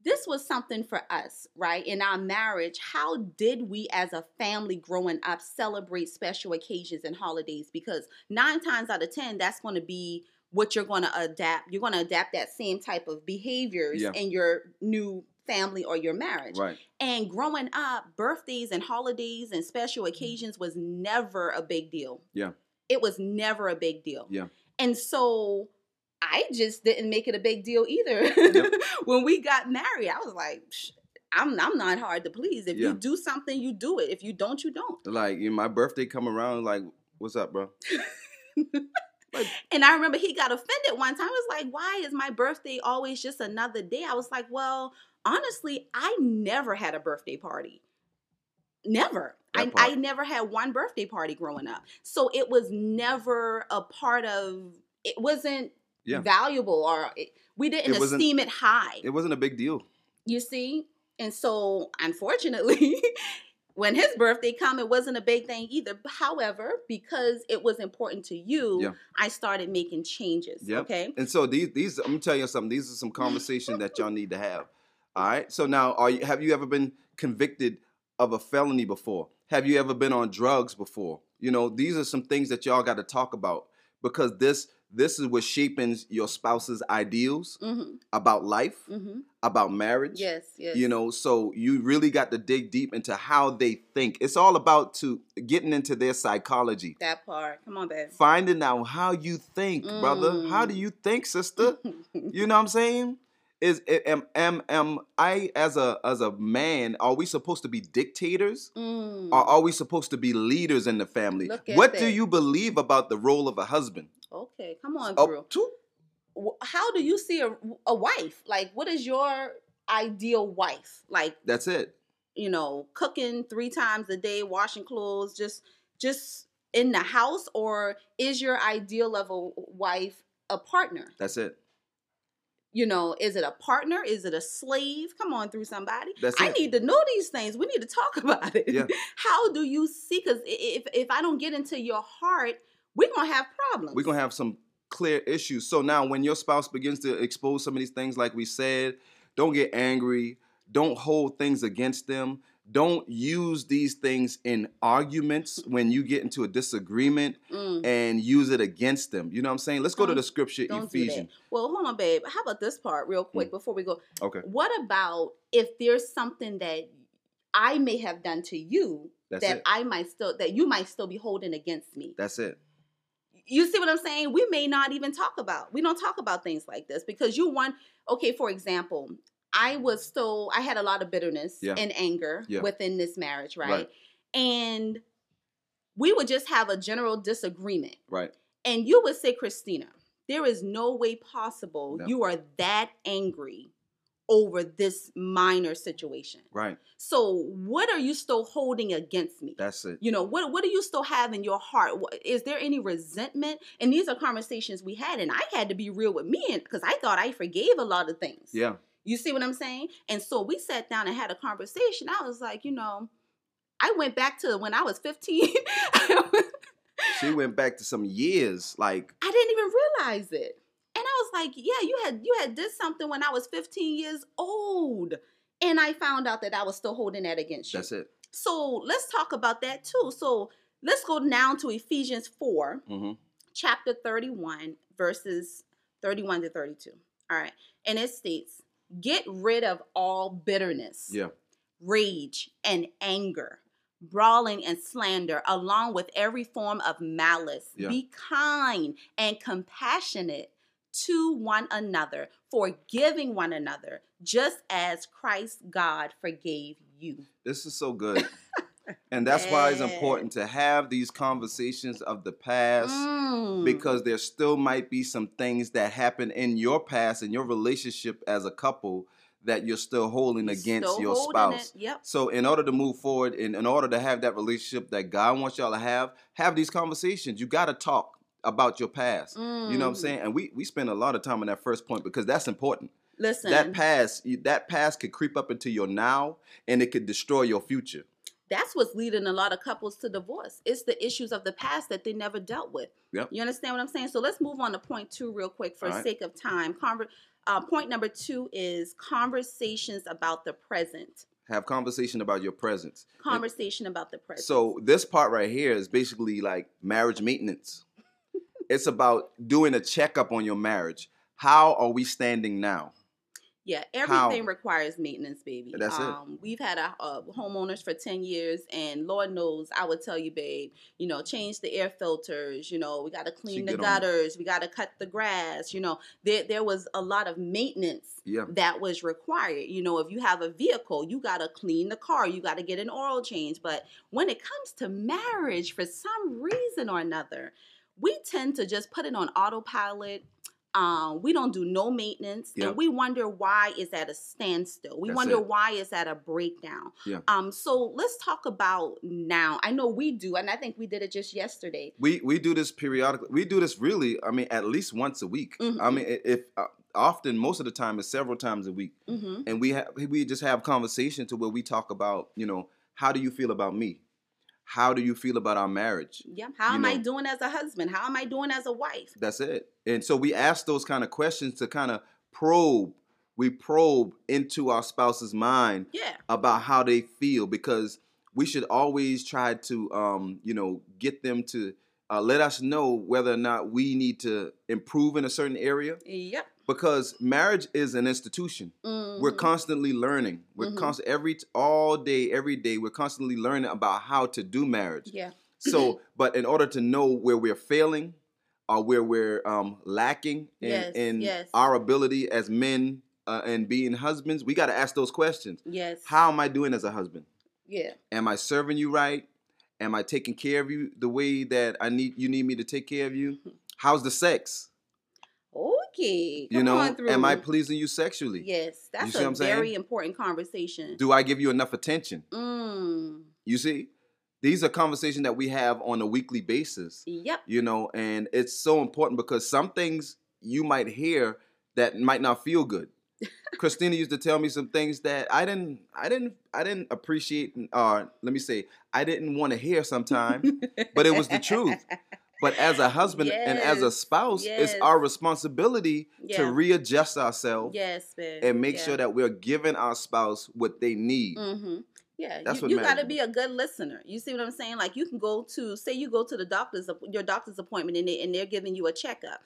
this was something for us, right? In our marriage, how did we as a family growing up celebrate special occasions and holidays? Because nine times out of 10, that's going to be what you're going to adapt. You're going to adapt that same type of behaviors Yeah. in your new family or your marriage. Right. And growing up, birthdays and holidays and special occasions was never a big deal. Yeah. It was never a big deal. Yeah. And so I just didn't make it a big deal either. Yep. *laughs* when we got married, I was like, I'm I'm not hard to please. If Yeah. you do something, you do it. If you don't, you don't. Like, my birthday come around, like, what's up, bro? *laughs* And I remember he got offended one time. He was like, Why is my birthday always just another day? I was like, Well, honestly, I never had a birthday party. Never. I. I never had one birthday party growing up. So it was never a part of it wasn't Yeah. valuable or it, we didn't It esteem it high. It wasn't a big deal. You see? And so, unfortunately, *laughs* when his birthday come, it wasn't a big thing either. However, because it was important to you, Yeah. I started making changes. Yep. Okay. And so these these I'm gonna tell you something. These are some conversations that y'all need to have. All right. So now, are you have you ever been convicted of a felony before? Have you ever been on drugs before? You know, these are some things that y'all got to talk about because this this is what shaping your spouse's ideals Mm-hmm. about life, Mm-hmm. about marriage. Yes. Yes. You know, so you really got to dig deep into how they think. It's all about to getting into their psychology that part. Come on, babe. finding out how you think, brother. How do Mm. you think, sister? *laughs* you know what I'm saying? Is am am am I as a as a man? Are we supposed to be dictators? Mm. Or are we supposed to be leaders in the family? What do you believe about the role of a husband? Okay, come on, Drew. two- How do you see a, a wife? Like, what is your ideal wife? Like, That's it. you know, cooking three times a day, washing clothes, just just in the house, or is your ideal of a wife a partner? That's it. You know, is it a partner? Is it a slave? Come on through somebody. That's I it. need to know these things. We need to talk *laughs* about it. Yeah. How do you see? Because if if I don't get into your heart, we're gonna have problems. We're gonna have some clear issues. So now, when your spouse begins to expose some of these things, like we said, Don't get angry. Don't hold things against them. Don't use these things in arguments when you get into a disagreement Mm. and use it against them. You know what I'm saying? Let's go to Don't- the scripture, Don't do that. Ephesians. Well, hold on, babe. How about this part, real quick, before we go? Okay, What about if there's something that I may have done to you that's that it. I might still that you might still be holding against me? That's it. You see what I'm saying? We may not even talk about. We don't talk about things like this because you want. Okay, for example, I was so I had a lot of bitterness Yeah. and anger Yeah. within this marriage, right? Right. And we would just have a general disagreement. Right. And you would say, Christina, there is no way possible No. you are that angry over this minor situation. Right. So, what are you still holding against me? That's it. You know, what what do you still have in your heart? Is there any resentment? And these are conversations we had, and I had to be real with me and because I thought I forgave a lot of things. Yeah. You see what I'm saying? And so we sat down and had a conversation. I was like, you know, I went back to when I was 15. *laughs* She went back to some years, like I didn't even realize it. And I was like, yeah, you had you had did something when I was 15 years old. And I found out that I was still holding that against you. that's it. So let's talk about that too. So let's go now to Ephesians 4, hmm chapter 31, verses 31 to 32. All right. And it states, Get rid of all bitterness, Yeah. rage, and anger, brawling and slander, along with every form of malice. Yeah. Be kind and compassionate to one another, forgiving one another, just as Christ God forgave you. This is so good. *laughs* and that's why it's important to have these conversations of the past Mm. because there still might be some things that happen in your past in your relationship as a couple that you're still holding You're against still your holding spouse. Yep. So in order to move forward and in order to have that relationship that God wants y'all to have, have these conversations. You got to talk about your past. You know what I'm Mm. saying? And we we spend a lot of time on that first point because that's important. Listen, That past, that past could creep up into your now and it could destroy your future. that's what's leading a lot of couples to divorce. It's the issues of the past that they never dealt with. Yep. You understand what I'm saying? So let's move on to point two real quick for All right. sake of time. Conver- uh, point number two is conversations about the present. Have conversation about your presence. And- Conversation about the present. So this part right here is basically like marriage maintenance. It's about doing a checkup on your marriage. How are we standing now? Yeah, How? everything requires maintenance, baby. That's it. um, We've had a, uh homeowners for ten years, and Lord knows, I would tell you, babe. You know, change the air filters. You know, we got to clean the on it. gutters. We got to cut the grass. You know, there there was a lot of maintenance Yeah. that was required. You know, if you have a vehicle, you got to clean the car, you got to get an oil change. But when it comes to marriage, for some reason or another, we tend to just put it on autopilot. Um, we don't do no maintenance, Yeah. and we wonder why it's at a standstill. We That's wonder it. why it's at a breakdown. Yeah. Um, so let's talk about now. I know we do, and I think we did it just yesterday. We we do this periodically. We do this really. I mean, at least once a week. I Mhm. mean, if uh, often, most of the time, is several times a week, hmm and we have we just have conversation to where we talk about, you know, how do you feel about me? How do you feel about our marriage? Yeah. How You am I doing as a husband? How am I doing as a wife? That's it. And so we ask those kind of questions to kind of probe. We probe into our spouse's mind Yeah. about how they feel because we should always try to, um, you know, get them to uh, let us know whether or not we need to improve in a certain area. Yep. Because marriage is an institution. We're Mhm. constantly learning. We're Mhm. constant every all day, every day. We're constantly learning about how to do marriage. Yeah. So, but in order to know where we're failing or where we're um, lacking in, Yes, in yes. our ability as men uh, and being husbands, we got to ask those questions. Yes. How am I doing as a husband? Yeah. Am I serving you right? Am I taking care of you the way that I need you need me to take care of you? How's the sex? Okay. you know, am I pleasing you sexually? Yes, that's a what I'm saying? very important conversation. Do I give you enough attention? Mm. You see? These are conversations that we have on a weekly basis. Yep. you know and it's so important because some things you might hear that might not feel good christina used to tell me some things that i didn't i didn't i didn't appreciate or let me say i didn't want to hear sometimes, but it was the truth. But as a *laughs* husband and as a Yes, spouse, it's our responsibility to readjust ourselves yes, and make yeah. sure that we're giving our spouse what they need. Mm-hmm. Yeah, That's you, what you got to be a good listener. You see what I'm saying? Like you can go to say you go to the doctor's your doctor's appointment and they and they're giving you a checkup,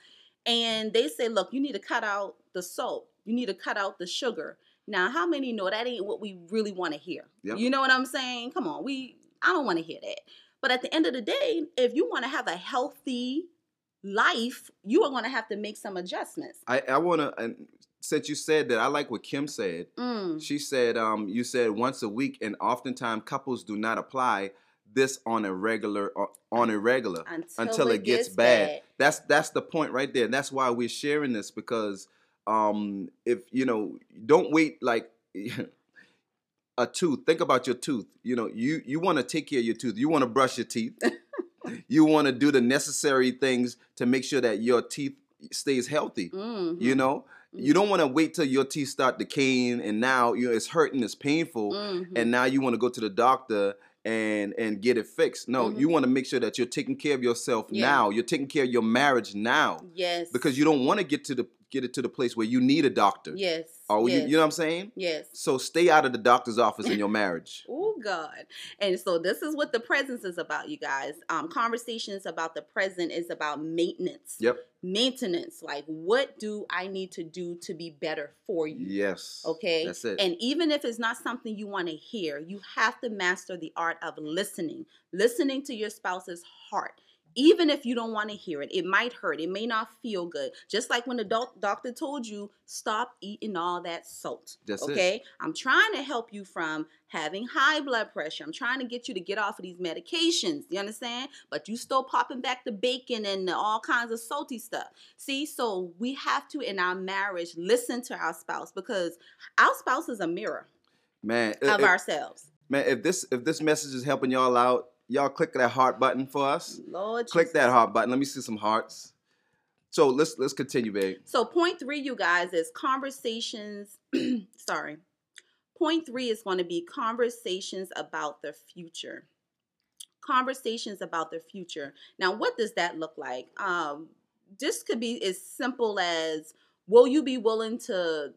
and they say, look, you need to cut out the salt. You need to cut out the sugar. Now, how many know that ain't what we really want to hear? Yep. You know what I'm saying? Come on, we I don't want to hear that. But at the end of the day, if you want to have a healthy life, you are going to have to make some adjustments. I, I want to, since you said that, I like what Kim said. Mm. She said, um, you said once a week, and oftentimes couples do not apply this on a regular on a regular Until, until it gets, bad. That's that's the point right there. That's why we're sharing this because um, if you know, don't wait like *laughs* a tooth. Think about your tooth. You know, you you want to take care of your tooth. You want to brush your teeth. *laughs* you want to do the necessary things to make sure that your teeth stays healthy. Mhm. You know, you Mhm. don't want to wait till your teeth start decaying and now you know it's hurting, it's painful, Mhm. and now you want to go to the doctor and and get it fixed. No, Mhm. you want to make sure that you're taking care of yourself Yeah. now. You're taking care of your marriage now yes, because you don't want to get to the get it to the place where you need a doctor. yes, Or you, you know what I'm saying? Yes. So stay out of the doctor's office in your marriage. *laughs* Oh God. And so this is what the presence is about, you guys. Um, conversations about the present is about maintenance. Yep. Maintenance. Like what do I need to do to be better for you? Yes. Okay. That's it. And even if it's not something you want to hear, you have to master the art of listening. Listening to your spouse's heart. Even if you don't want to hear it, it might hurt. It may not feel good. Just like when the doc- doctor told you, stop eating all that salt. That's it. okay? I'm trying to help you from having high blood pressure. I'm trying to get you to get off of these medications. You understand? But you still popping back the bacon and the- all kinds of salty stuff. See, so we have to in our marriage listen to our spouse because our spouse is a mirror man, of if, ourselves. man, if this if this message is helping y'all out, y'all click that heart button for us. Lord Click Jesus. that heart button. Let me see some hearts. So let's let's continue, babe. So point three, you guys, is conversations. *clears throat* sorry. Point three is going to be conversations about the future. Conversations about the future. Now, what does that look like? Um, this could be as simple as Will you be willing to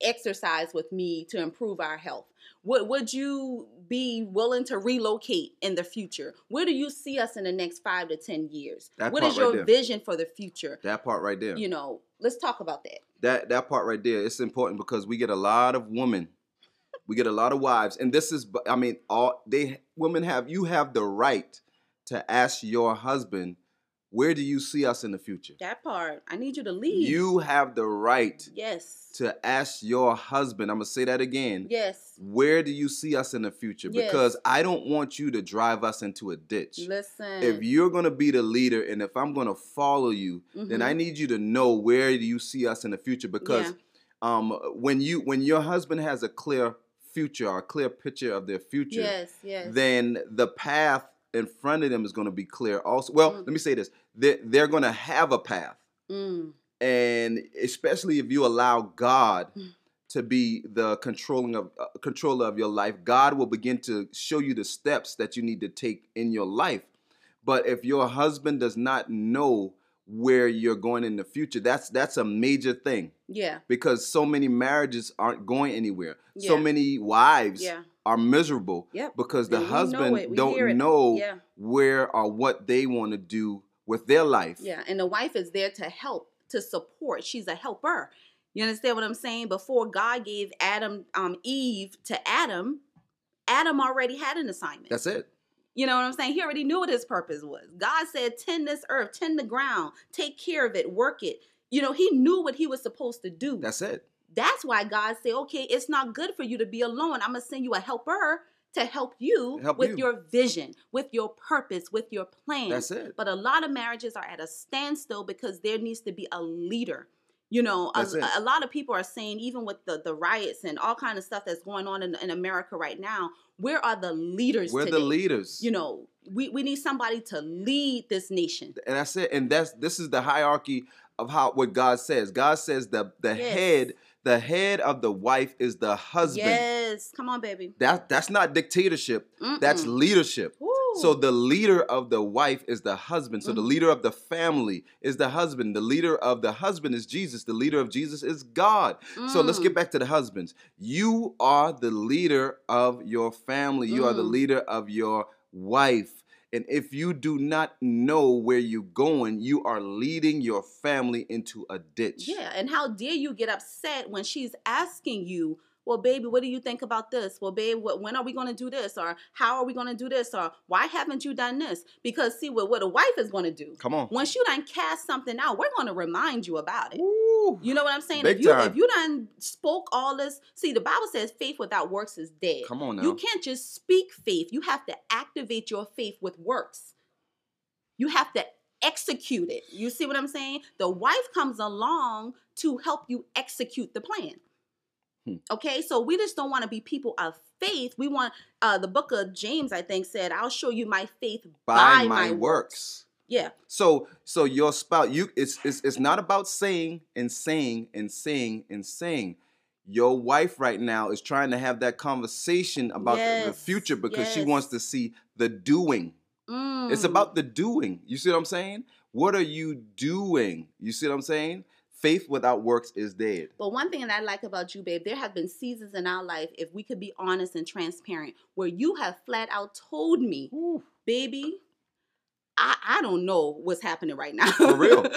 exercise with me to improve our health? Would, would you be willing to relocate in the future? Where do you see us in the next five to 10 years? That What is your vision for the future? That part right there. You know, let's talk about that. that that part right there it's important because we get a lot of women we get a lot of wives and this is i mean all they women have you have the right to ask your husband where do you see us in the future That part, I need you to lead. you have the right yes, to ask your husband i'm gonna say that again yes. where do you see us in the future Yes. because i don't want you to drive us into a ditch Listen. if you're gonna be the leader and if i'm gonna follow you then Mhm. i need you to know where do you see us in the future because um, when you when your husband has a clear future or a clear picture of their future, yes, yes. then the path in front of them is going to be clear. Also, well, Mm. let me say this: they're, they're going to have a path, Mm, and especially if you allow God Mm. to be the controlling of uh, controller of your life, God will begin to show you the steps that you need to take in your life. But if your husband does not know where you're going in the future, that's that's a major thing yeah, because so many marriages aren't going anywhere. So many wives yeah, are miserable yep. because the And we know husband don't know Yeah, where or what they want to do with their life. yeah. And the wife is there to help, to support. She's a helper. You understand what I'm saying? Before God gave Adam, um, Eve to Adam, Adam already had an assignment. That's it. You know what I'm saying? He already knew what his purpose was. God said, tend this earth, tend the ground, take care of it, work it. You know, he knew what he was supposed to do. That's it. That's why God said, okay, it's not good for you to be alone. I'm going to send you a helper to help you Help with you. your vision, with your purpose, with your plan. That's it. But a lot of marriages are at a standstill because there needs to be a leader. You know, a, a lot of people are saying, even with the, the riots and all kind of stuff that's going on in, in America right now, where are the leaders We're today? the leaders. You know, we, we need somebody to lead this nation. and that's it. And that's this is the hierarchy of how what God says. God says the the Yes. head, the head of the wife is the husband. Yes. Come on, baby. That that's not dictatorship. That's Mm-mm. leadership. Woo. So the leader of the wife is the husband. So the Mhm. leader of the family is the husband. The leader of the husband is Jesus. The leader of Jesus is God. So let's Mm. get back to the husbands. You are the leader of your family. You are the Mm. leader of your wife. And if you do not know where you're going, you are leading your family into a ditch. Yeah, and how dare you get upset when she's asking you, well, baby, what do you think about this? Well, babe, what, when are we going to do this? Or how are we going to do this? Or why haven't you done this? Because see, what, what a wife is going to do, Come on. once you done cast something out, we're going to remind you about it. Woo. You know what I'm saying? Big if you time. if you done spoke all this, see, the Bible says faith without works is dead. Come on now. You can't just speak faith. You have to activate your faith with works. You have to execute it. You see what I'm saying? The wife comes along to help you execute the plan. Hmm. Okay, so we just don't want to be people of faith. We want uh the book of James, I think, said, I'll show you my faith by, by, my, works. Yeah. So so your spouse, you it's it's it's not about saying and saying and saying and saying. Your wife right now is trying to have that conversation about the- the future because she wants to see the doing. It's Mm. about the doing. You see what I'm saying? What are you doing? You see what I'm saying? Faith without works is dead. But one thing that I like about you, babe, there have been seasons in our life, if we could be honest and transparent, where you have flat out told me, baby, I, I don't know what's happening right now. For real. *laughs*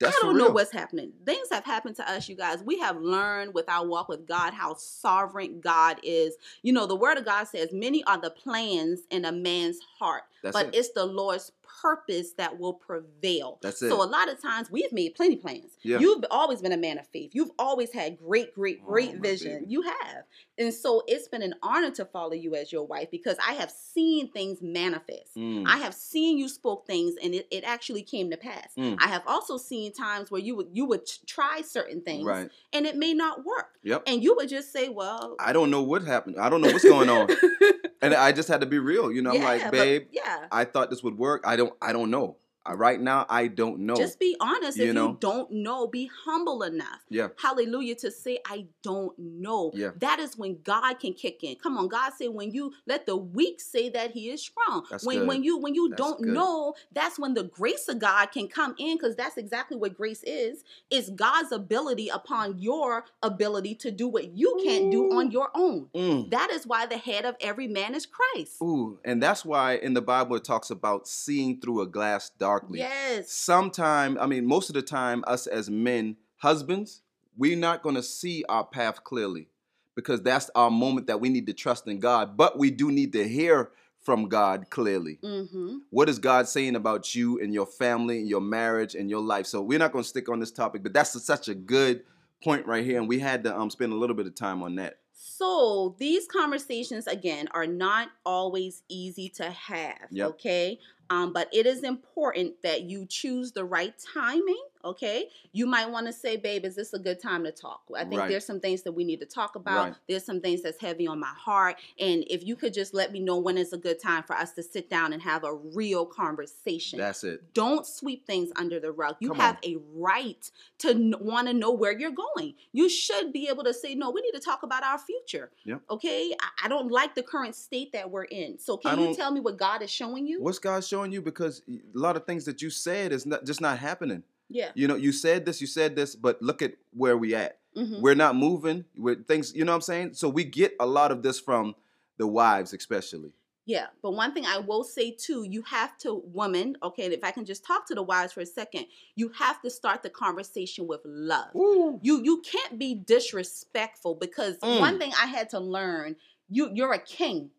That's I don't know what's happening. Things have happened to us, you guys. We have learned with our walk with God how sovereign God is. You know, the word of God says, Many are the plans in a man's heart, That's but it. it's the Lord's purpose that will prevail. That's it. So a lot of times we've made plenty plans. Yeah. You've always been a man of faith. You've always had great, great, Oh, great my vision. baby. You have. And so it's been an honor to follow you as your wife because I have seen things manifest. Mm. I have seen you spoke things and it, it actually came to pass. Mm. I have also seen times where you would you would try certain things Right. and it may not work. Yep. And you would just say, well, I don't know what happened. I don't know what's going on. *laughs* and I just had to be real. You know, I'm Yeah, like, but- babe, yeah. I thought this would work. I don't. I don't know. Right now, I don't know. Just be honest. You if know? you don't know, be humble enough. Yeah. Hallelujah. To say, I don't know. Yeah. That is when God can kick in. Come on, God said, when you let the weak say that he is strong. That's when good. when you when you That's don't good. know, that's when the grace of God can come in, because that's exactly what grace is. It's God's ability upon your ability to do what you can't do on your own. Mm. That is why the head of every man is Christ. Ooh, and that's why in the Bible it talks about seeing through a glass darkly. Yes. Sometime, I mean, most of the time, us as men, husbands, we're not going to see our path clearly because that's our moment that we need to trust in God. But we do need to hear from God clearly. Mm-hmm. What is God saying about you and your family and your marriage and your life? So we're not going to stick on this topic, but that's such a good point right here, and we had to um, spend a little bit of time on that. So these conversations again are not always easy to have. Yep. Okay. Um, but it is important that you choose the right timing. Okay. You might want to say, babe, is this a good time to talk? I think Right. there's some things that we need to talk about. Right. There's some things that's heavy on my heart. And if you could just let me know when is a good time for us to sit down and have a real conversation. That's it. Don't sweep things under the rug. You Come have on. a right to want to know where you're going. You should be able to say, no, we need to talk about our future. Yep. Okay. I, I don't like the current state that we're in. So can you tell me what God is showing you? What's God showing you? Because a lot of things that you said is not just not happening. Yeah. You know, you said this, you said this, but look at where we at. hmm We're not moving. We're things, you know what I'm saying? So we get a lot of this from the wives, especially. Yeah. But one thing I will say too, you have to, woman, okay, if I can just talk to the wives for a second, you have to start the conversation with love. Ooh. You you can't be disrespectful because Mm. one thing I had to learn, you you're a king.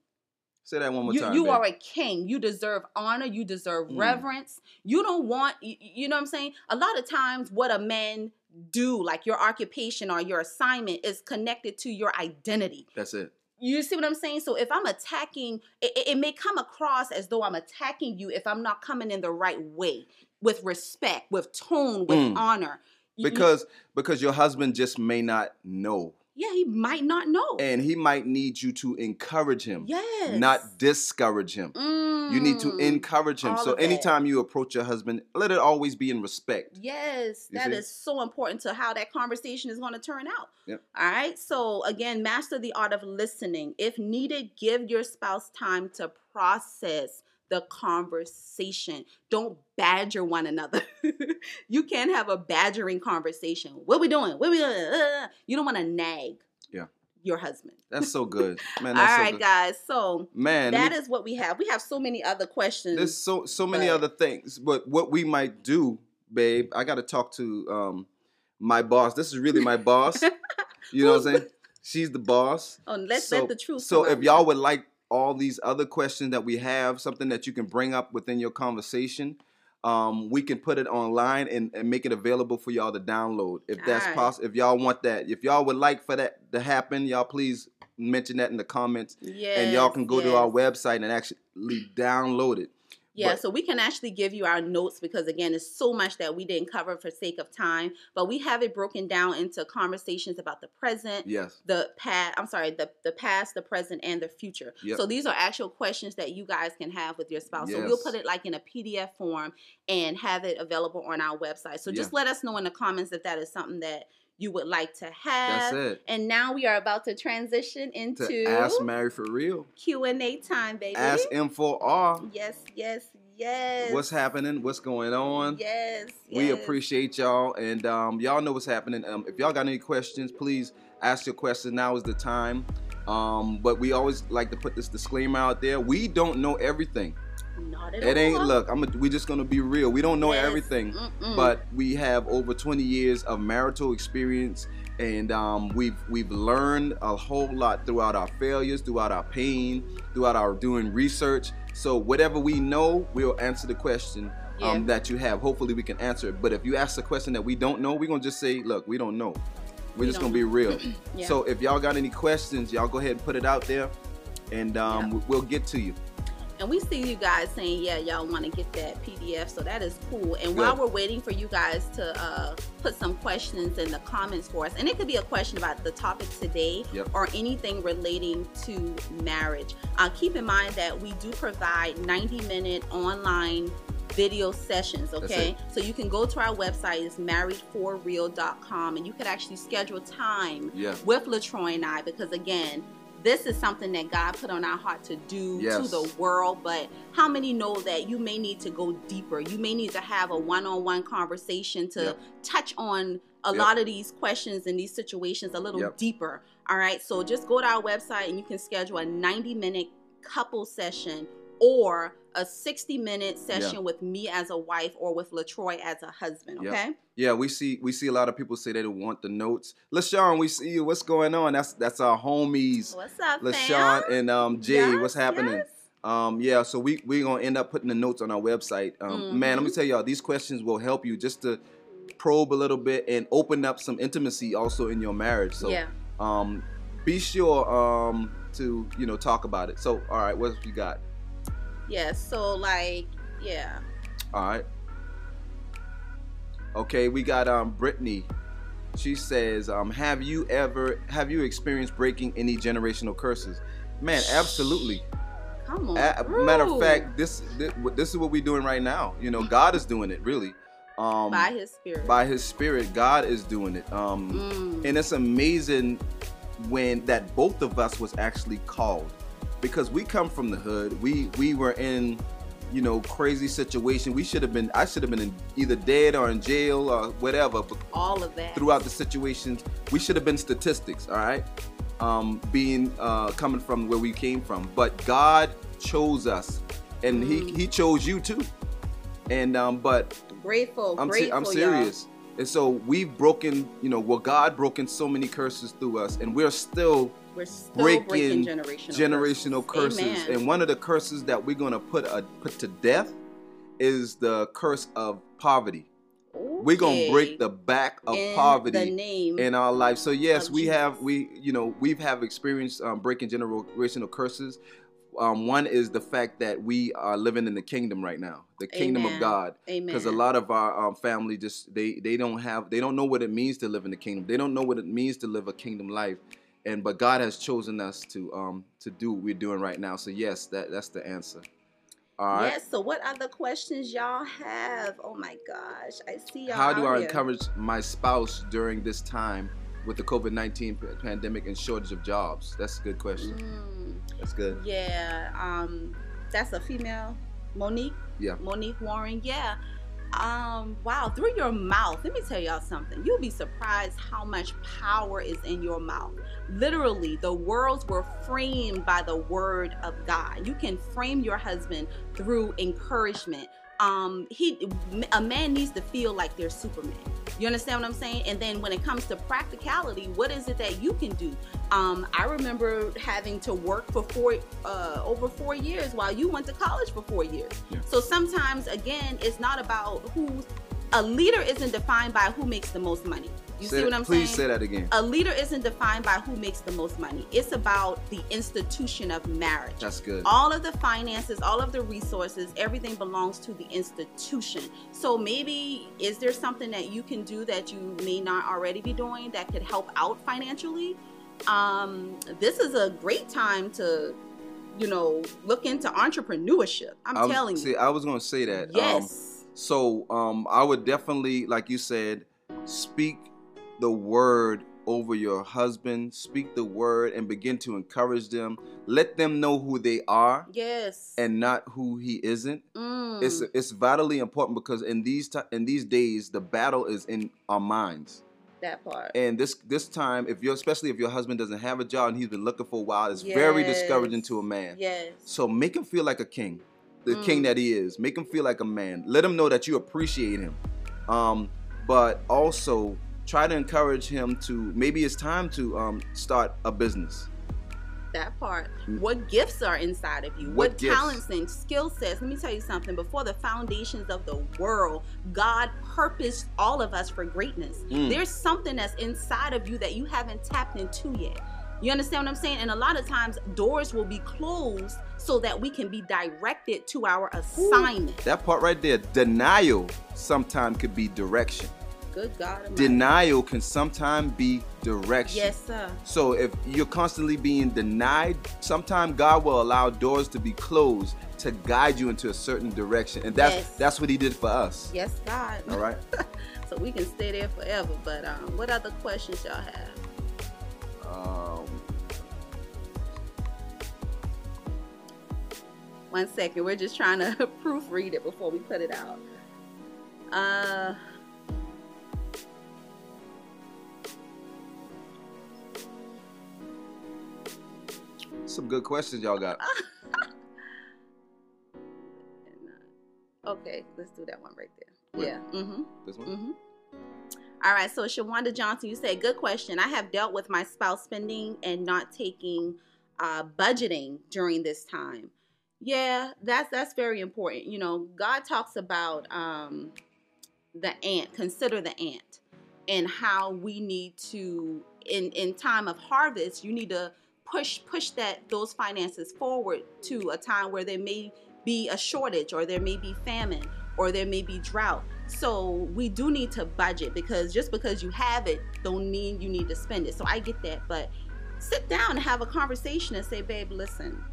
Say that one more you, time. you are a king. You deserve honor. You deserve Mm. reverence. You don't want, you, know what I'm saying? A lot of times, what a man do, like your occupation or your assignment, is connected to your identity. That's it. You see what I'm saying? So if I'm attacking, it, it- may come across as though I'm attacking you if I'm not coming in the right way, with respect, with tone, with Mm. honor. You- you- Because because your husband just may not know. Yeah, he might not know. and he might need you to encourage him, yes. not discourage him. You need to Mm. encourage him. So that. anytime you approach your husband, let it always be in respect. Yes, You that see? is so important to how that conversation is going to turn out. Yep. All right. So, again, master the art of listening. If needed, give your spouse time to process the conversation. Don't badger one another. *laughs* you can't have a badgering conversation. What we doing? What we? Uh, You don't want to nag Yeah. your husband. That's so good, *laughs* man. All That's so guys. So, man. that is what we have. We have so many other questions. There's so so many but- other things, but what we might do, babe, I got to talk to um my boss. This is really my boss. *laughs* You know what I'm saying? She's the boss. oh, let's so- let the truth So if y'all would like all these other questions that we have, something that you can bring up within your conversation, um, we can put it online and, and make it available for y'all to download. If that's Alright. possible, if y'all want that, if y'all would like for that to happen, y'all please mention that in the comments, yes, and y'all can go to our website and actually download it. Yeah, But- so we can actually give you our notes because again, it's so much that we didn't cover for sake of time, but we have it broken down into conversations about the present, Yes. the past, I'm sorry, the the past, the present and the future. Yep. So these are actual questions that you guys can have with your spouse. So we'll put it like in a PDF form and have it available on our website. So just Yeah. let us know in the comments if that is something that you would like to have. That's it. And now we are about to transition To into ask Married for Real. Q&A time, baby. Ask M4R. Yes, yes, yes. What's happening? What's going on? Yes. We yes. appreciate y'all, and um, y'all know what's happening. Um, if y'all got any questions, please ask your questions. Now is the time. Um, but we always like to put this disclaimer out there: we don't know everything. Not at It ain't look. I'm. A, we just gonna be real. We don't know Yes. everything, Mm-mm. but we have over 20 years of marital experience, and um, we've we've learned a whole lot throughout our failures, throughout our pain, throughout our doing research. So whatever we know, we'll answer the question Yeah. um, that you have. Hopefully, we can answer it. But if you ask a question that we don't know, we're gonna just say, "Look, we don't know." We're We just gonna be real. *clears throat* Yeah. So if y'all got any questions, y'all go ahead and put it out there, and um, Yeah. we'll get to you. And we see you guys saying, yeah, y'all want to get that PDF, so that is cool. And while we're waiting for you guys to uh, put some questions in the comments for us, and it could be a question about the topic today Yep. or anything relating to marriage. Uh, keep in mind that we do provide 90 minute online video sessions okay so you can go to our website it's marriedforreal.com and you can actually schedule time Yeah. with Latroy and I because again, this is something that God put on our heart to do to the world. But how many know that you may need to go deeper? You may need to have a one-on-one conversation to Yep. touch on a Yep. lot of these questions and these situations a little Yep. deeper. All right. So just go to our website and you can schedule a 90-minute couple session or a 60-minute session with me as a wife or with Latroy as a husband. Okay. Yeah, we see we see a lot of people say they don't want the notes. LaShawn, we see you. What's going on? That's that's our homies. What's up, LaShawn fam? and um Jay, Yes, what's happening? yes. Um, yeah, so we we're gonna end up putting the notes on our website. Um, man, let me tell y'all, these questions will help you just to probe a little bit and open up some intimacy also in your marriage. So yeah. um, be sure um to you know talk about it. So all right, what else you got? Yeah, so like, yeah. All right. Okay, we got um Brittany. She says, um, have you ever have you experienced breaking any generational curses? Man, absolutely. Come on. A- matter of fact, this, this this is what we're doing right now. You know, God is doing it really. Um, by his spirit. by His Spirit, God is doing it. Um, Mm. and it's amazing when that both of us was actually called because we come from the hood. We we were in you know crazy situation. We should have been. I should have been in either dead or in jail or whatever. But all of that. throughout the situations, we should have been statistics. All right, um, being uh, coming from where we came from. But God chose us, and He Mm. He chose you too. And um, but Grateful. I'm, grateful, I'm serious. And so we've broken, you know, well, God broken so many curses through us, and we're still y'all. We're still breaking breaking, generational generational curses. Amen. And one of the curses that we're gonna put a, put to death is the curse of poverty. We're gonna break the back of In poverty in our life. So yes, we Jesus. have we you know we've have experienced um, breaking generational curses. Um, one is the fact that we are living in the kingdom right now, the kingdom Amen. of God. Amen. Because a lot of our um, family just they they don't have they don't know what it means to live in the kingdom. They don't know what it means to live a kingdom life. And but God has chosen us to um to do what we're doing right now. So yes, that that's the answer. All right. Yes. So, what other questions y'all have? Oh my gosh, I see y'all. How do I here. encourage my spouse during this time with the COVID nineteen pandemic and shortage of jobs? That's a good question. Mm, That's good. yeah. Um, that's a female, Monique. Yeah. Monique Warren. Yeah. Um, wow, through your mouth, let me tell y'all something. You'll be surprised how much power is in your mouth. Literally, the worlds were framed by the word of God. You can frame your husband through encouragement. Um, he a man needs to feel like they're Superman. You understand what I'm saying? And then when it comes to practicality, what is it that you can do? Um, I remember having to work for four uh, over four years while you went to college for four years. Yeah. So sometimes, again, it's not about who. A leader isn't defined by who makes the most money. You Say see what that- I'm please saying? Please say that again. A leader isn't defined by who makes the most money. It's about the institution of marriage. That's good. All of the finances, all of the resources, everything belongs to the institution. So maybe is there something that you can do that you may not already be doing that could help out financially? Um, this is a great time to, you know, look into entrepreneurship. I'm I telling see, you. I was going to say that. Um, Yes. so um, I would definitely, like you said, speak the word over your husband. Speak the word and begin to encourage them. Let them know who they are yes. and not who he isn't. Mm. It's it's vitally important because in these ti in these days the battle is in our minds. that part. And this this time, if you're especially if your husband doesn't have a job and he's been looking for a while, it's very discouraging to a man. Yes. So make him feel like a king, the Mm. king that he is. Make him feel like a man. Let him know that you appreciate him. Um, but also try to encourage him to maybe it's time to um, start a business. that part. Mm. What gifts are inside of you? What What, talents and skill sets? Let me tell you something. Before the foundations of the world, God purposed all of us for greatness. Mm. There's something that's inside of you that you haven't tapped into yet. You understand what I'm saying? And a lot of times, doors will be closed so that we can be directed to our assignment. That part right there, denial sometimes could be direction. Good God. Denial can sometimes be direction. Yes, sir. So if you're constantly being denied, sometimes God will allow doors to be closed to guide you into a certain direction. And that's Yes. that's what he did for us. Yes, God. All right. *laughs* so we can stay there forever. But um, what other questions y'all have? Um, One second, we're just trying to *laughs* proofread it before we put it out. Uh, some good questions y'all got. *laughs* okay, let's do that one right there. Wait. Yeah. Mm-hmm. This one. Mm-hmm. All right. So Shawanda Johnson, you said good question. I have dealt with my spouse spending and not taking uh, budgeting during this time. Yeah, that's that's very important. You know, God talks about um, the ant. Consider the ant, and how we need to in in time of harvest. You need to push push that those finances forward to a time where there may be a shortage or there may be famine or there may be drought. So we do need to budget because just because you have it don't mean you need to spend it. So I get that, but sit down and have a conversation and say, babe, listen,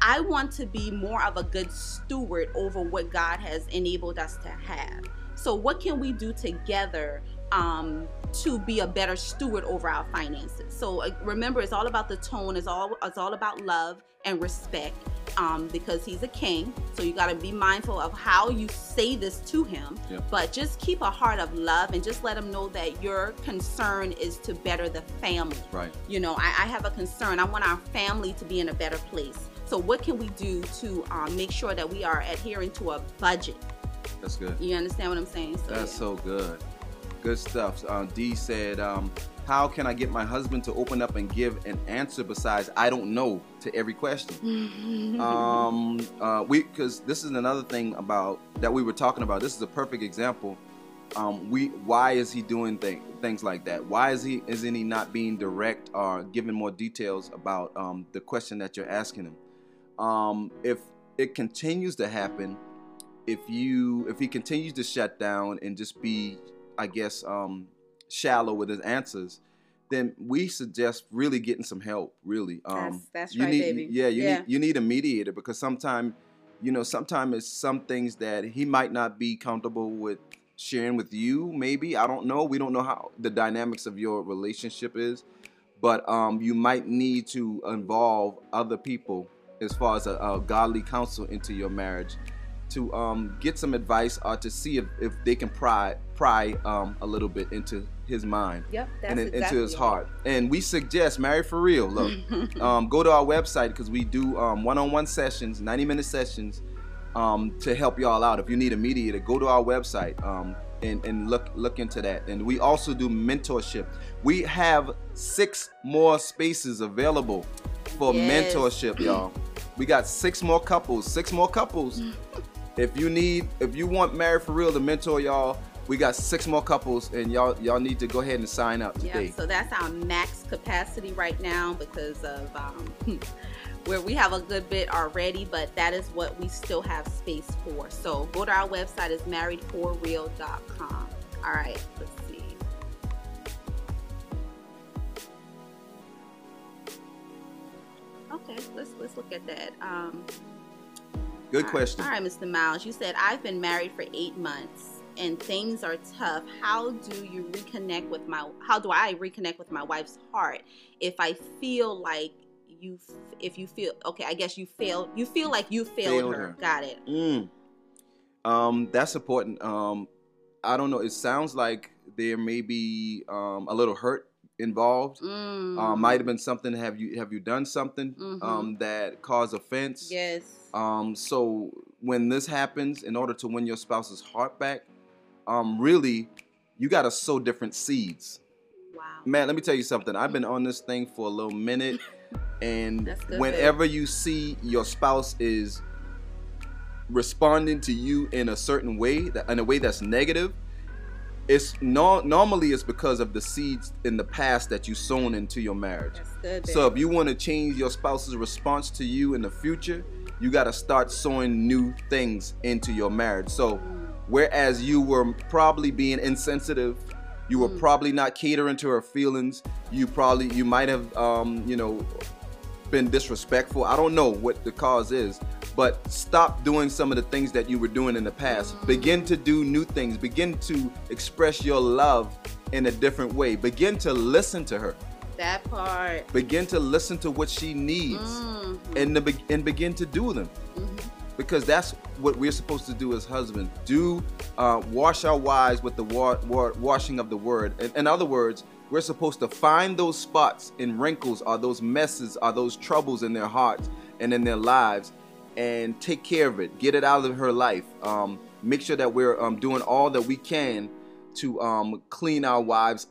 I want to be more of a good steward over what God has enabled us to have. So what can we do together um, to be a better steward over our finances? So uh, remember, it's all about the tone. It's all it's all about love and respect. Um, because he's a king, so you got to be mindful of how you say this to him. Yeah. But just keep a heart of love and just let him know that your concern is to better the family. Right. You know, I, I have a concern. I want our family to be in a better place. So, what can we do to um, make sure that we are adhering to a budget? That's good. You understand what I'm saying? So, That's yeah. so good. Good stuff. Uh, D said, um, "How can I get my husband to open up and give an answer besides I don't know to every question?" *laughs* um, uh, we because this is another thing about that we were talking about. This is a perfect example. um, we why is he doing thing, things like that? Why is he isn't he not being direct or giving more details about um, the question that you're asking him? Um, if it continues to happen, if you if he continues to shut down and just be, I guess, um, shallow with his answers, then we suggest really getting some help. Really, um, that's, that's you right, need, baby. Yeah, you yeah. need you need a mediator because sometimes, you know, sometimes it's some things that he might not be comfortable with sharing with you. Maybe I don't know. We don't know how the dynamics of your relationship is, but um, you might need to involve other people as far as a, a godly counsel into your marriage to um, get some advice or to see if, if they can pry pry um, a little bit into his mind yep, and exactly into his heart. And we suggest Married for Real. Look, *laughs* um, go to our website because we do um, one-on-one sessions, 90-minute sessions um, to help y'all out. If you need a mediator, go to our website um, and, and look look into that. And we also do mentorship. We have six more spaces available for Yes. mentorship, y'all. We got six more couples, six more couples. *laughs* if you need, if you want Married for Real to mentor y'all, we got six more couples, and y'all y'all need to go ahead and sign up today. Yeah, so that's our max capacity right now because of um, *laughs* where we have a good bit already, but that is what we still have space for. So go to our website is marriedforreal.com. All right, let's see. Okay, let's let's look at that. Um, Good question. All right, Mr. Miles, you said I've been married for eight months and things are tough. How do you reconnect with my? How do I reconnect with my wife's heart if I feel like you? If you feel okay, I guess you failed. You feel like you failed, Failed her. her. Got it. Mm. Um, that's important. Um, I don't know. It sounds like there may be um, a little hurt involved. Mm. Um, might have been something. Have you have you done something Mhm. um, that caused offense? Yes. Um, so when this happens, in order to win your spouse's heart back, um, really, you got to sow different seeds. Wow. Man, let me tell you something. I've been *laughs* on this thing for a little minute, and whenever you see your spouse is responding to you in a certain way, that in a way that's negative, it's no, normally it's because of the seeds in the past that you sown into your marriage. Good. So if you want to change your spouse's response to you in the future, you got to start sowing new things into your marriage. So Mm. whereas you were probably being insensitive, you were Mm. probably not catering to her feelings. You probably you might have um, you know been disrespectful. I don't know what the cause is, but stop doing some of the things that you were doing in the past. Begin to do new things. Begin to express your love in a different way. Begin to listen to her. that part. Begin to listen to what she needs Mhm. and the, and begin to do them Mhm. because that's what we're supposed to do as husbands. Do uh, wash our wives with the wa- wa- washing of the word. In, in other words, we're supposed to find those spots and wrinkles, or those messes, or those troubles in their hearts and in their lives, and take care of it. Get it out of her life. Um, make sure that we're um, doing all that we can to um, clean our wives'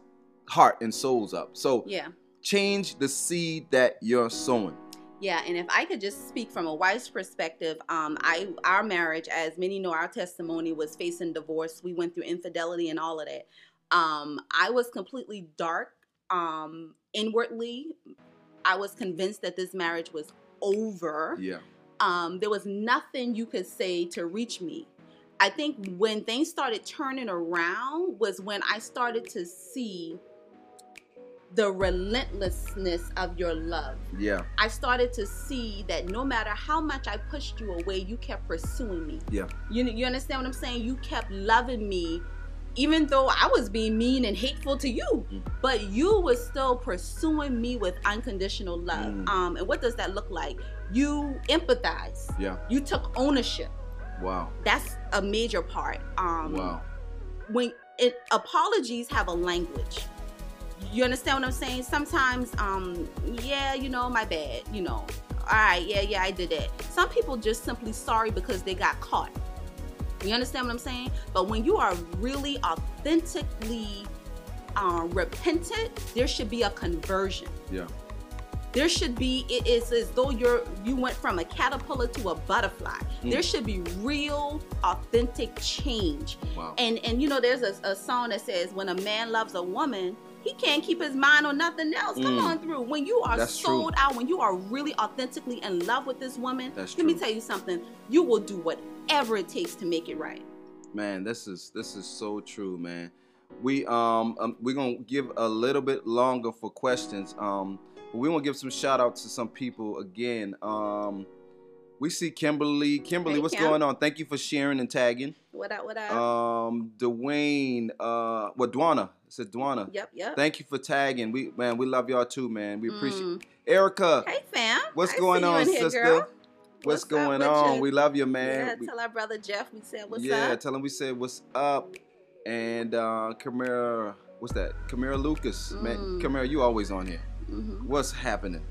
heart and souls up. So Yeah. change the seed that you're sowing. Yeah, and if I could just speak from a wife's perspective, um, I our marriage, as many know, our testimony was facing divorce. We went through infidelity and all of that. Um, I was completely dark um, inwardly. I was convinced that this marriage was over. Yeah. Um, there was nothing you could say to reach me. I think when things started turning around was when I started to see the relentlessness of your love. Yeah. I started to see that no matter how much I pushed you away, you kept pursuing me. Yeah. You you understand what I'm saying? You kept loving me even though I was being mean and hateful to you, Mm. but you was still pursuing me with unconditional love. Mm. Um, and what does that look like? You empathize. Yeah. You took ownership. Wow. That's a major part. Um, Wow. when it apologies have a language you understand what i'm saying sometimes um yeah you know my bad you know all right yeah yeah i did that some people just simply sorry because they got caught you understand what i'm saying but when you are really authentically uh, repentant there should be a conversion Yeah. There should be it is as though you're you went from a caterpillar to a butterfly. Mm. There should be real, authentic change. Wow. And and you know, there's a, a song that says, "When a man loves a woman, he can't keep his mind on nothing else." Come Mm. on through. When you are That's sold out, when you are really authentically in love with this woman, That's let me tell you something. You will do whatever it takes to make it right. Man, this is this is so true, man. We um, um we're gonna give a little bit longer for questions. Um, but we want to give some shout outs to some people again. Um, we see Kimberly. Kimberly, Hey, what's Kim. going on? Thank you for sharing and tagging. What up? What up? Um, Dwayne, uh, what Dwana? It said Dwana. yep. Yep. Thank you for tagging. We man, we love y'all too, man. We appreciate. Mm. Erica, Hey fam. what's I going on, here, sister? girl. what's, What's going on? you? We love you, man. yeah, We- tell our brother Jeff we said what's yeah, up. Yeah, tell him we said what's up. And uh Camara, what's that? Camara Lucas. Man, Mm. Camara, you always on here. Hmm What's happening?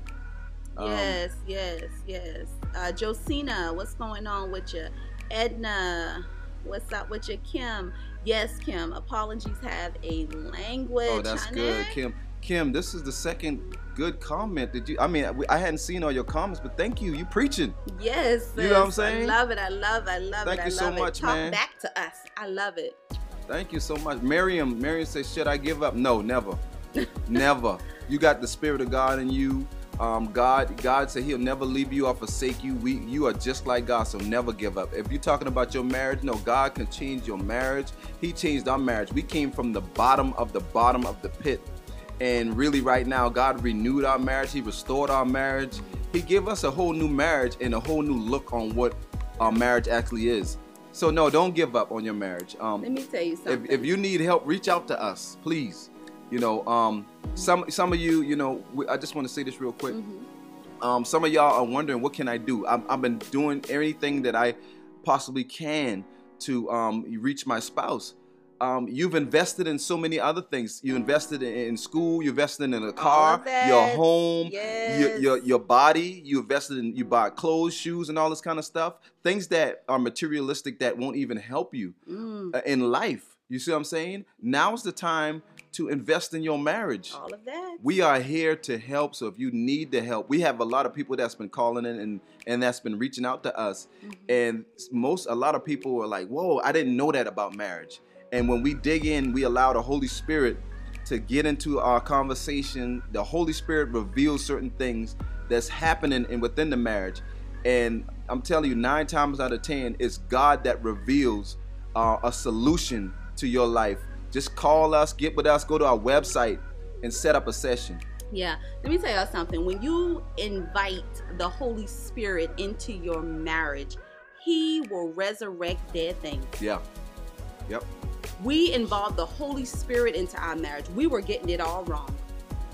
Um, Yes, yes, yes. Uh, Josina, what's going on with you? Edna, what's up with you? Kim, yes, Kim. Apologies have a language. Oh, that's honey. good, Kim. Kim, this is the second good comment. Did you? I mean, I- hadn't seen all your comments, but thank you. You preaching. Yes, You know what I'm saying? I love it. I love. It. I love Thank it. you I so love it. much, Talk man. back to us. I love it. Thank you so much. Miriam, Miriam says, should I give up? No, never. *laughs* never. You got the spirit of God in you. Um, God, God said He'll never leave you or forsake you. We, you are just like God, so never give up. If you're talking about your marriage, no, God can change your marriage. He changed our marriage. We came from the bottom of the bottom of the pit, and really, right now, God renewed our marriage. He restored our marriage. He gave us a whole new marriage and a whole new look on what our marriage actually is. So no, don't give up on your marriage. Um, Let me tell you something. if, if you need help, reach out to us, please. You know, um, some some of you, you know, we, I just want to say this real quick. Mhm. Um, some of y'all are wondering, what can I do? I'm, I've been doing anything that I possibly can to um, reach my spouse. Um, you've invested in so many other things. You invested in, in school. You invested in a car, your home, Yes. your, your your body. You invested in you bought clothes, shoes, and all this kind of stuff. Things that are materialistic that won't even help you Mm, uh, in life. You see what I'm saying? Now's the time to invest in your marriage. all of that. We are here to help. So if you need the help, we have a lot of people that's been calling in and and that's been reaching out to us. Mhm. And most a lot of people are like, "Whoa, I didn't know that about marriage." And when we dig in, we allow the Holy Spirit to get into our conversation. The Holy Spirit reveals certain things that's happening in within the marriage. And I'm telling you, nine times out of ten, it's God that reveals uh, a solution to your life. Just call us, get with us, go to our website, and set up a session. Yeah, let me tell y'all something. When you invite the Holy Spirit into your marriage, He will resurrect dead things. Yeah. Yep. We involve the Holy Spirit into our marriage. We were getting it all wrong.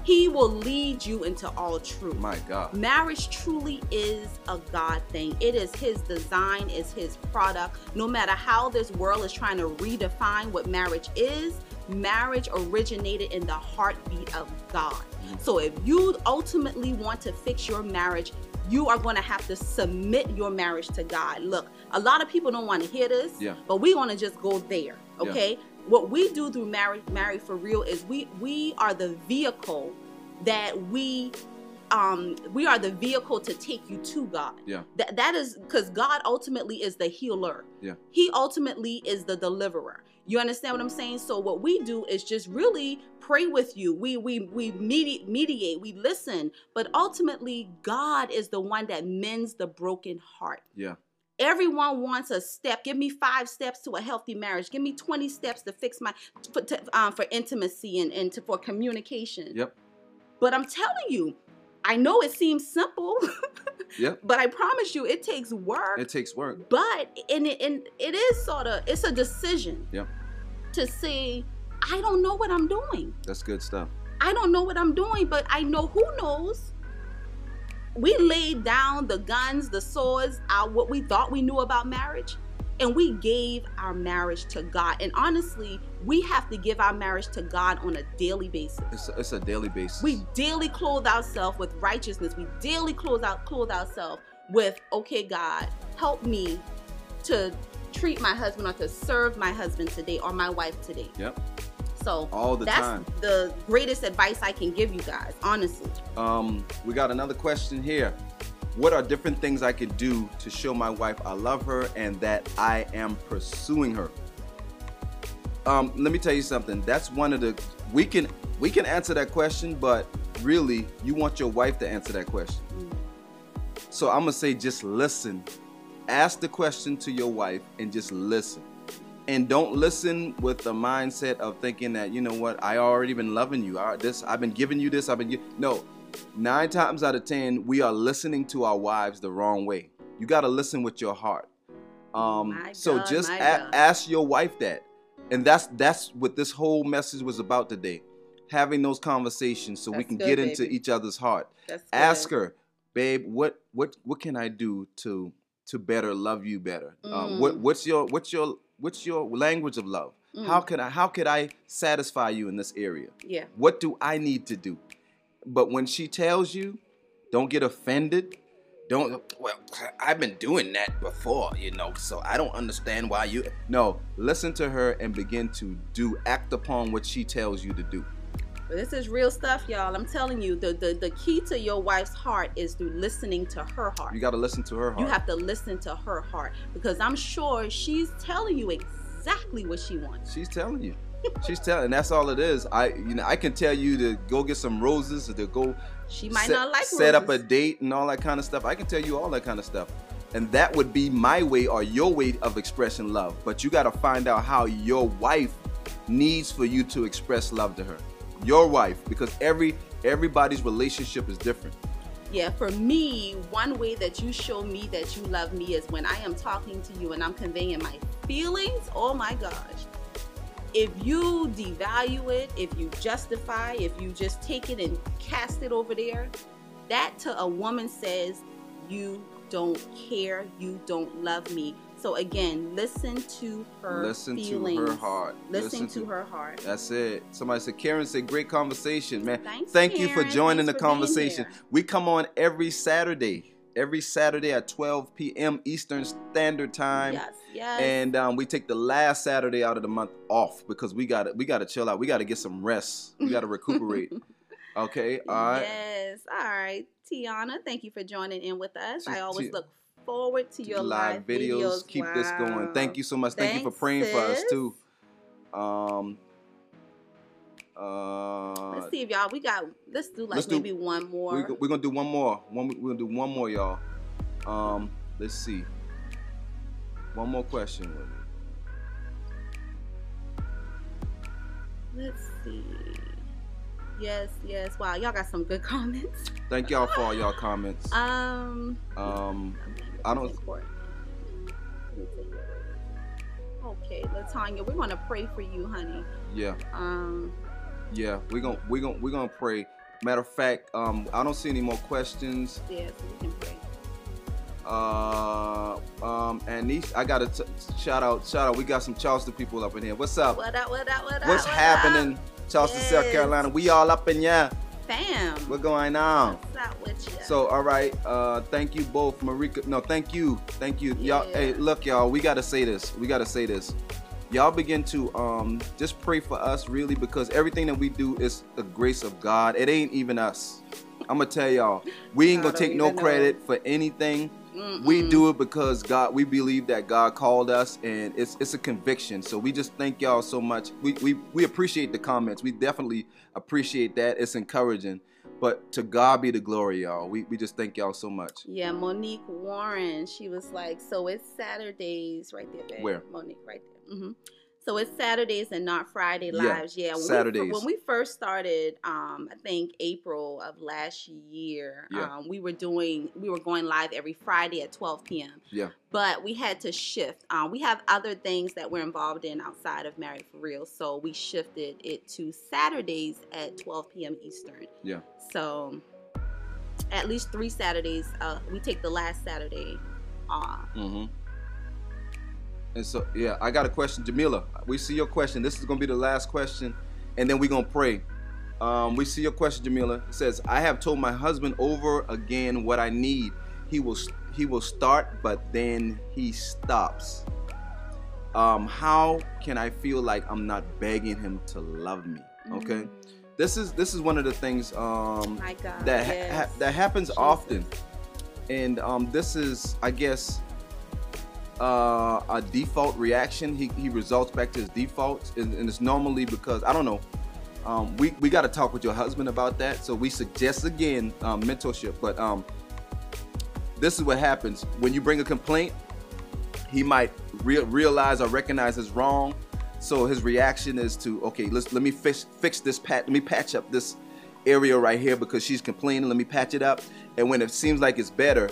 He will lead you into all truth. My God. Marriage truly is a God thing. It is His design, is His product. No matter how this world is trying to redefine what marriage is, marriage originated in the heartbeat of God. Mm. So if you ultimately want to fix your marriage, you are going to have to submit your marriage to God. Look, a lot of people don't want to hear this, Yeah. but we want to just go there, okay? What we do through marriage, married for real, is we we are the vehicle that we um we are the vehicle to take you to God. Yeah. That that is because God ultimately is the healer. Yeah. He ultimately is the deliverer. You understand what I'm saying? So what we do is just really pray with you. We we we medi- mediate, we listen, but ultimately God is the one that mends the broken heart. Yeah. Everyone wants a step. Give me five steps to a healthy marriage. Give me 20 steps to fix my for, to, um, for intimacy and, and to, for communication. Yep. But I'm telling you, I know it seems simple, *laughs* Yep. but I promise you, it takes work. It takes work. but and it, and it is sort of it's a decision. Yep. To say, I don't know what I'm doing. That's good stuff. I don't know what I'm doing, but I know who knows. We laid down the guns, the swords, our, what we thought we knew about marriage, and we gave our marriage to God. And honestly, we have to give our marriage to God on a daily basis. It's a, it's a daily basis. We daily clothe ourselves with righteousness. We daily clothe out clothe ourselves with, okay, God, help me to treat my husband or to serve my husband today or my wife today. Yep. So all the that's time. the greatest advice I can give you guys, honestly. Um, we got another question here. What are different things I could do to show my wife I love her and that I am pursuing her? Um, let me tell you something. That's one of the we can we can answer that question, but really you want your wife to answer that question. So I'm gonna say just listen. Ask the question to your wife and just listen. And don't listen with the mindset of thinking that you know what I already been loving you. I, this I've been giving you this. I've been no. Nine times out of ten, we are listening to our wives the wrong way. You got to listen with your heart. Um, My so God, just a- ask your wife that, and that's that's what this whole message was about today. Having those conversations so we can good, get into each other's heart That's ask her babe what what what can i do to to better love you better um, what Mm. what's your what's your what's your language of love how Mm. can i how could i satisfy you in this area Yeah. what do i need to do but when she tells you don't get offended don't well i've been doing that before you know so i don't understand why you no listen to her and begin to do act upon what she tells you to do But this is real stuff, y'all. I'm telling you, the, the the key to your wife's heart is through listening to her heart. you got to listen to her heart You have to listen to her heart because I'm sure she's telling you exactly what she wants. She's telling you. She's telling, and that's all it is. I, you know, I can tell you to go get some roses, or to go She might set, not like set up a date and all that kind of stuff. I can tell you all that kind of stuff, and that would be my way or your way of expressing love. But you got to find out how your wife needs for you to express love to her. Your wife, because every everybody's relationship is different. Yeah, for me, one way that you show me that you love me is when I am talking to you and I'm conveying my feelings. Oh my gosh. If you devalue it, if you justify, if you just take it and cast it over there, that to a woman says you don't care, you don't love me. So again, listen to her Listen feelings. to her heart. Listen, to, her heart. That's it. Somebody said, Karen said, great conversation, man. Thanks, Thank you for joining Thanks the for conversation. We come on every Saturday, every Saturday at 12 p.m. Eastern Standard Time. Yes, yes. And um, we take the last Saturday out of the month off because we got to we got to chill out. We got to get some rest. We got to recuperate. *laughs* okay, all right. Yes. All right. Tiana, thank you for joining in with us. I Ti- always Ti- look forward to your live, videos. Keep this going. Thank you so much. Thank you for Thanks, praying for us too. Um. Uh, Let's see if y'all we got let's do like Let's do- maybe one more. We, we're gonna do one more. One, we're gonna do one more, y'all. Um, let's see. One more question. Let's see. Yes, yes. Wow, y'all got some good *laughs* comments. Thank y'all for all y'all comments. Um Um, I don't. important. Let me take it. Okay, Latanya, we're gonna pray for you, honey. Yeah, Um yeah. We're gonna we're gonna we're gonna pray. Matter of fact, um, I don't see any more questions. yeah, so we can pray. Uh, um, and these I gotta t- shout out, shout out. We got some Charleston people up in here. What's up? What up, what up, what up? What's what happening, Up? Charleston, South Carolina? We all up in here. Fam. What's going on? What's up with you? So, all right. Uh, thank you both, Marika. No, thank you, thank you, y'all. Hey, look, y'all. We gotta say this. We gotta say this. Y'all begin to um just pray for us, really, because everything that we do is the grace of God. It ain't even us. I'm gonna tell y'all, we ain't gonna take no even know. credit for anything. We Mm-mm. do it because God, we believe that God called us, and it's it's a conviction. So we just thank y'all so much. We we we appreciate the comments. We definitely appreciate that. It's encouraging. But to God be the glory, y'all. We we just thank y'all so much. Yeah, Monique Warren. She was like, so it's Saturdays right there. Babe. Where? Monique, right there. hmm So it's Saturdays and not Friday lives. Yeah, when We, Saturdays. when we first started, um, I think April of last year, Yeah. um, we were doing, we were going live every Friday at 12 p.m. Yeah. But we had to shift. Um, we have other things that we're involved in outside of Married for Real, so we shifted it to Saturdays at 12 p.m. Eastern. Yeah. So at least three Saturdays. Uh, we take the last Saturday off. Mm-hmm. And so, yeah, I got a question, Jamila. We see your question. This is gonna be the last question, and then we're gonna pray. Um, we see your question, Jamila. It says, "I have told my husband over again what I need. He will he will start, but then he stops. um, how can I feel like I'm not begging him to love me? Okay, Mm. this is this is one of the things um, God. that ha- yes. ha- that happens Jesus. often, and um, this is, I guess, uh, a default reaction. He, he results back to his defaults, and, and it's normally because I don't know. Um, we we got to talk with your husband about that. So we suggest again um, mentorship, but um, this is what happens when you bring a complaint. He might re- realize or recognize it's wrong. So his reaction is to okay, let's let me fix fix this pat. Let me patch up this area right here because she's complaining. Let me patch it up. And when it seems like it's better,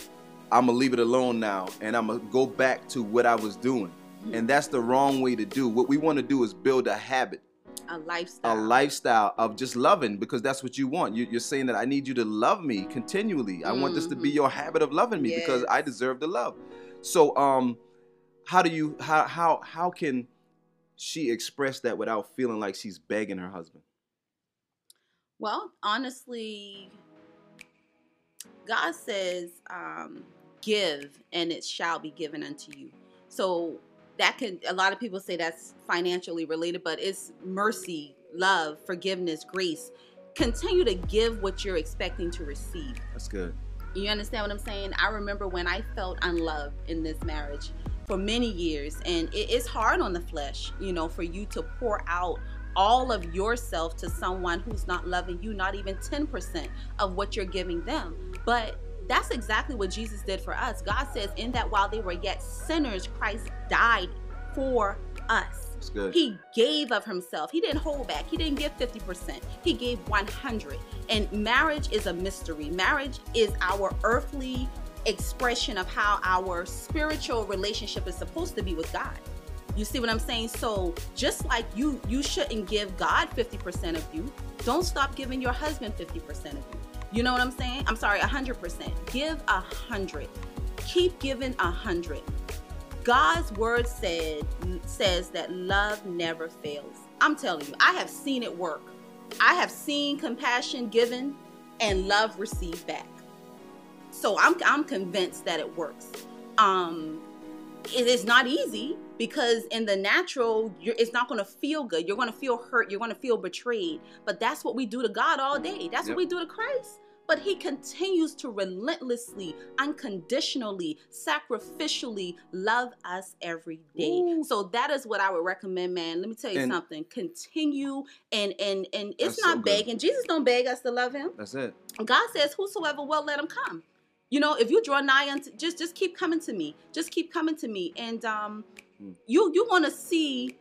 I'm gonna leave it alone now, and I'm gonna go back to what I was doing. And that's the wrong way to do. What we want to do is build a habit, a lifestyle, a lifestyle. of just loving, because that's what you want. You, you're saying that I need you to love me continually. I want this to be Mhm. your habit of loving me because I deserve the love. So, um, how do you how how how can she express that without feeling like she's begging her husband? Well, honestly, God says, um, "Give, and it shall be given unto you." So that can a lot of people say that's financially related, but it's mercy, love, forgiveness, grace. Continue to give what you're expecting to receive. That's good. You understand what I'm saying? I remember when I felt unloved in this marriage for many years, and it is hard on the flesh, you know, for you to pour out all of yourself to someone who's not loving you, not even 10% of what you're giving them. But that's exactly what Jesus did for us. God says, in that while they were yet sinners, Christ died for us. Good. He gave of himself. He didn't hold back. He didn't give 50%. He gave 100. And marriage is a mystery. Marriage is our earthly expression of how our spiritual relationship is supposed to be with God. You see what I'm saying? So, just like you you shouldn't give God 50% of you, don't stop giving your husband 50% of you. You know what I'm saying? I'm sorry, 100%. Give a 100. Keep giving a 100. God's word said says that love never fails. I'm telling you, I have seen it work. I have seen compassion given and love received back. So I'm I'm convinced that it works. Um it is not easy because in the natural you're, it's not going to feel good you're going to feel hurt you're going to feel betrayed but that's what we do to god all day that's Yep. what we do to christ but he continues to relentlessly unconditionally sacrificially love us every day Ooh. so that is what i would recommend man let me tell you And- something continue and and and it's That's so not begging jesus don't beg us to love him That's it. God says, "Whosoever will, let him come." You know, if you draw nigh unto, just just keep coming to me. Just keep coming to me, and um, Hmm. you you want to see.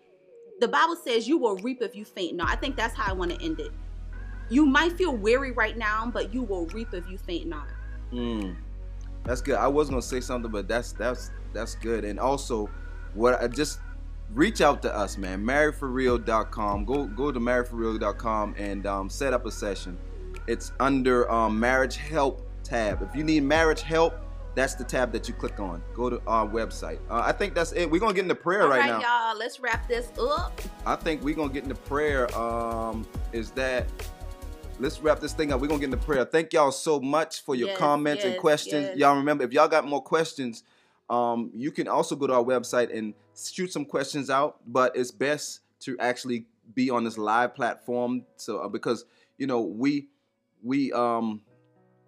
The Bible says, "You will reap if you faint No, I think that's how I want to end it. You might feel weary right now, but you will reap if you faint not. Mm, that's good. I was gonna say something, but that's that's that's good. And also, what I just reach out to us, man. Marriedforreal.com. Go go to marriedforreal.com and um, set up a session. It's under um, marriage help tab. If you need marriage help, that's the tab that you click on. Go to our website. Uh, I think that's it. We're gonna get into prayer All right, right, now. y'all, let's wrap this up. I think we're gonna get into prayer. Um, is that let's wrap this thing up. We're gonna get into prayer. Thank y'all so much for your Yes, comments and questions. yes. Y'all remember if y'all got more questions, um, you can also go to our website and shoot some questions out. But it's best to actually be on this live platform. So uh, because you know we we um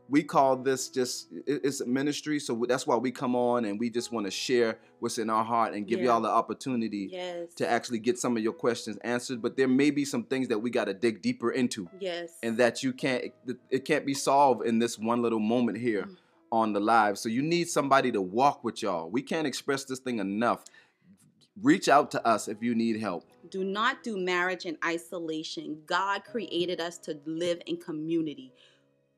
we call this just it's a ministry so that's why we come on and we just want to share what's in our heart and give Yeah. y'all the opportunity Yes. to actually get some of your questions answered but there may be some things that we got to dig deeper into yes. and that you can't it, can't be solved in this one little moment here Mm. on the live so you need somebody to walk with y'all we can't express this thing enough reach out to us if you need help do not do marriage in isolation. God created us to live in community.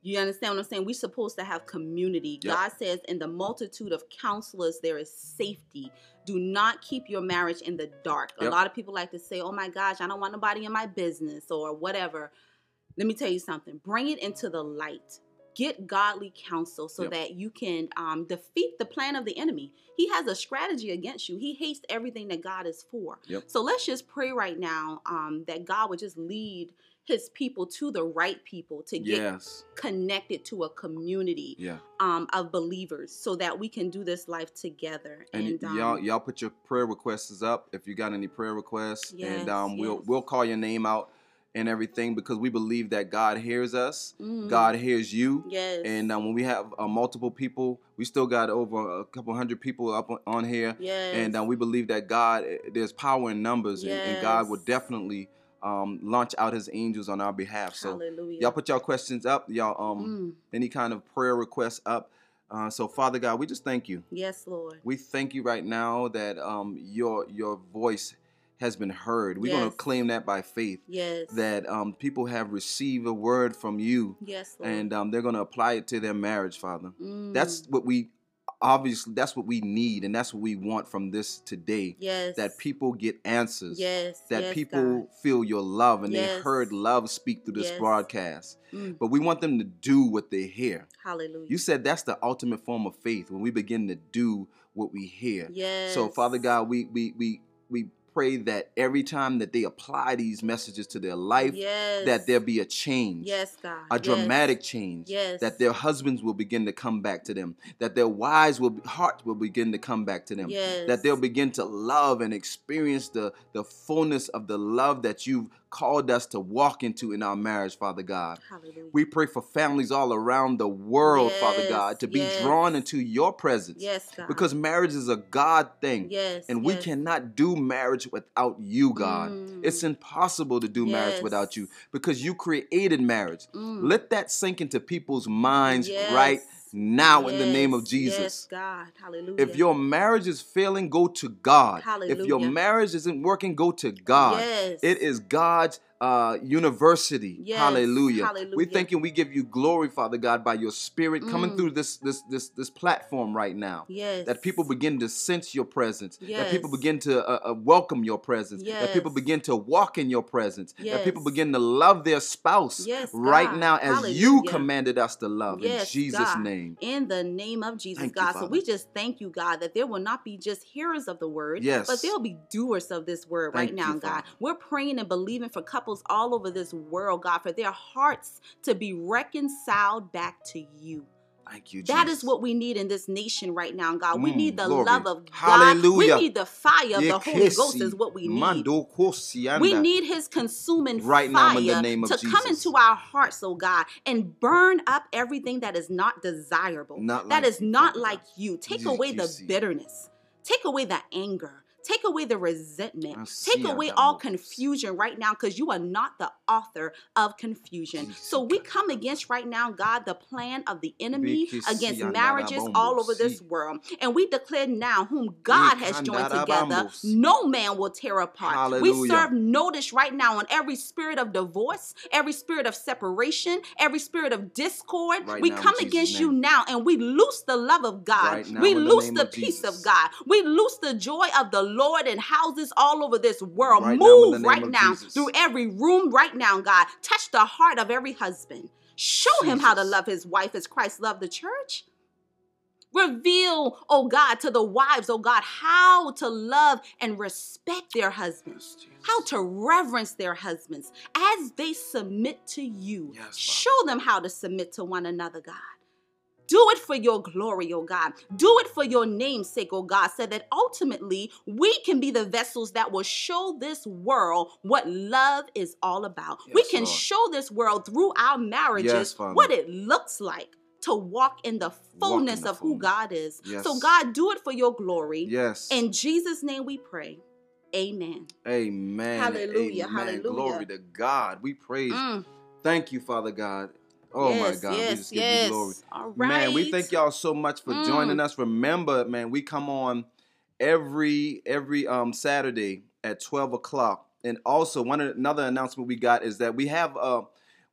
You understand what I'm saying? We're supposed to have community. Yep. God says, in the multitude of counselors, there is safety. Do not keep your marriage in the dark. A lot of people like to say, oh my gosh, I don't want nobody in my business or whatever. Let me tell you something bring it into the light. Get godly counsel so Yep. that you can um, defeat the plan of the enemy. He has a strategy against you. He hates everything that God is for. Yep. So let's just pray right now um, that God would just lead his people to the right people to get Yes. connected to a community Yeah. um, of believers so that we can do this life together. And, And, um, y'all y'all put your prayer requests up if you got any prayer requests. and Yes, um we'll we'll call your name out and everything because we believe that God hears us. mhm. God hears you. yes, And um, when we have uh, multiple people, we still got over a couple hundred people up on, on here. yes, And uh, we believe that God, eh, there's power in numbers, and, and God will definitely um, launch out His angels on our behalf. So Hallelujah. y'all put y'all questions up, y'all um, Mm, any kind of prayer requests up. Uh, so Father God, we just thank you. yes, Lord. We thank you right now that um, your your voice has been heard. We're going to claim that by faith Yes. that um, people have received a word from you, yes, Lord. and um, they're going to apply it to their marriage, Father. Mm, That's what we obviously that's what we need, and that's what we want from this today. yes. That people get answers. Yes. That yes, people God. feel your love and they heard love speak through this Yes. broadcast. Mm, But we want them to do what they hear. hallelujah. You said that's the ultimate form of faith when we begin to do what we hear. yes. So, Father God, we we we we pray that every time that they apply these messages to their life, yes. that there be a change, Yes, God. a Yes. dramatic change. Yes. That their husbands will begin to come back to them. That their wives will hearts will begin to come back to them. Yes. That they'll begin to love and experience the the fullness of the love that you've called us to walk into in our marriage, Father God. Hallelujah. We pray for families all around the world, Father God, to be yes. drawn into your presence. yes, God. Because marriage is a God thing. yes, And we cannot do marriage without you, God. Mm. It's impossible to do marriage without you because you created marriage. Mm. Let that sink into people's minds Yes. right now in the name of Jesus. Yes, God. Hallelujah. If your marriage is failing, go to God. Hallelujah. If your marriage isn't working, go to God. Yes. It is God's uh, university. Yes. Hallelujah. We Hallelujah. thank you. We give you glory, Father God, by your Spirit coming Mm. through this this this this platform right now. Yes. That people begin to sense your presence. That people begin to uh, uh, welcome your presence. That people begin to walk in your presence. That people begin to love their spouse Yes, right God. now as you commanded us to love. Yes, in Jesus' God. name. in the name of Jesus, Thank you, God. so we just thank you, God, that there will not be just hearers of the word, Yes. but there'll be doers of this word Thank right now, you, God. Father. We're praying and believing for couples all over this world, God, for their hearts to be reconciled back to you. Thank you, That Jesus. is what we need in this nation right now, God. We Mm, need the glory. love of God. Hallelujah. We need the fire of the Holy Ghost is what we need. We need his consuming Right fire now in the name of to come into our hearts, oh God, and burn up everything that is not desirable. Not like is you, not like you. Take away the bitterness. Take away the anger. Take away the resentment. Take away all confusion right now because you are not the author of confusion. So we come against right now, God, the plan of the enemy against marriages all over this world. And we declare now, whom God has joined together, no man will tear apart. We serve notice right now on every spirit of divorce, every spirit of separation, every spirit of discord. Right we now come against you now and we loose the love of God. Right now we the loose the of peace Jesus. of God. We loose the joy of the Lord in houses all over this world. Right now Move name right now Jesus. through every room right now, God. Touch the heart of every husband. Show him how to love his wife as Christ loved the church. Reveal, oh God, to the wives, oh God, how to love and respect their husbands, how to reverence their husbands as they submit to you. Yes, Show them how to submit to one another, God. Do it for your glory, oh God. Do it for your name's sake, oh God, so that ultimately we can be the vessels that will show this world what love is all about. we can Lord. show this world through our marriages Yes, what it looks like to walk in the fullness the of who. God is. Yes. So, God, do it for your glory. Yes. In Jesus' name we pray. Amen. Amen. Hallelujah, Amen. hallelujah. Glory to God. We praise. Mm. Thank you, Father God. Oh my Yes, God. we Yes, just give yes. you glory. All right. Man, we thank y'all so much for Mm. joining us. Remember, man, we come on every every um Saturday at 12 o'clock. And also one another announcement we got is that we have uh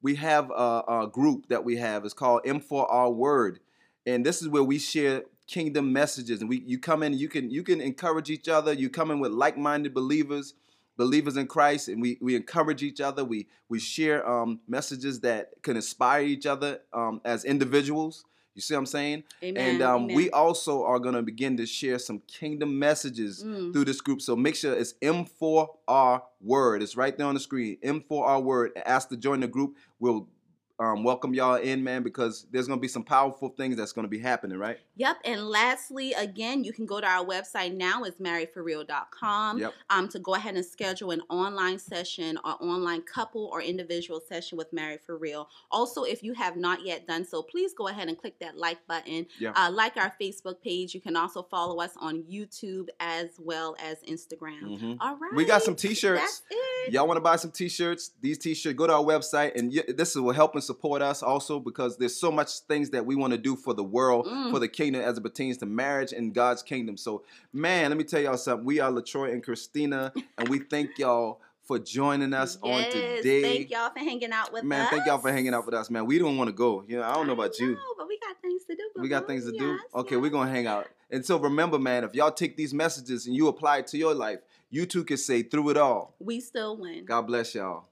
we have a, a group that we have. It's called M4R Word. And this is where we share kingdom messages. And we you come in, you can you can encourage each other. You come in with like-minded believers believers in Christ, and we we encourage each other. We we share um, messages that can inspire each other um, as individuals. You see what I'm saying? Amen. And um, Amen. we also are going to begin to share some kingdom messages Mm. through this group. So make sure it's M4R Word. It's right there on the screen. M4R Word. Ask to join the group. We'll um, welcome y'all in, man, because there's going to be some powerful things that's going to be happening, right? Yep. And lastly, again, you can go to our website now. It's marriedforreal.com Yep. um, to go ahead and schedule an online session or online couple or individual session with Married for Real. Also, if you have not yet done so, please go ahead and click that like button. Yeah. Uh, like our Facebook page. You can also follow us on YouTube as well as Instagram. Mhm. All right. We got some t-shirts. Y'all want to buy some t-shirts? These t-shirts, go to our website, and y- this will help and support us also because there's so much things that we want to do for the world, Mm. for the kingdom as it pertains to marriage and God's kingdom. So, man, let me tell y'all something. We are Latroy and Christina, and we thank *laughs* y'all for joining us on today. Thank y'all for hanging out with man, us. thank y'all for hanging out with us, man. We don't want to go. You know, I don't know about you. know, but we got things to do. We got things to do. Yes, Okay, we're gonna hang out. And so remember, man, if y'all take these messages and you apply it to your life, you too can say through it all. We still win. God bless y'all.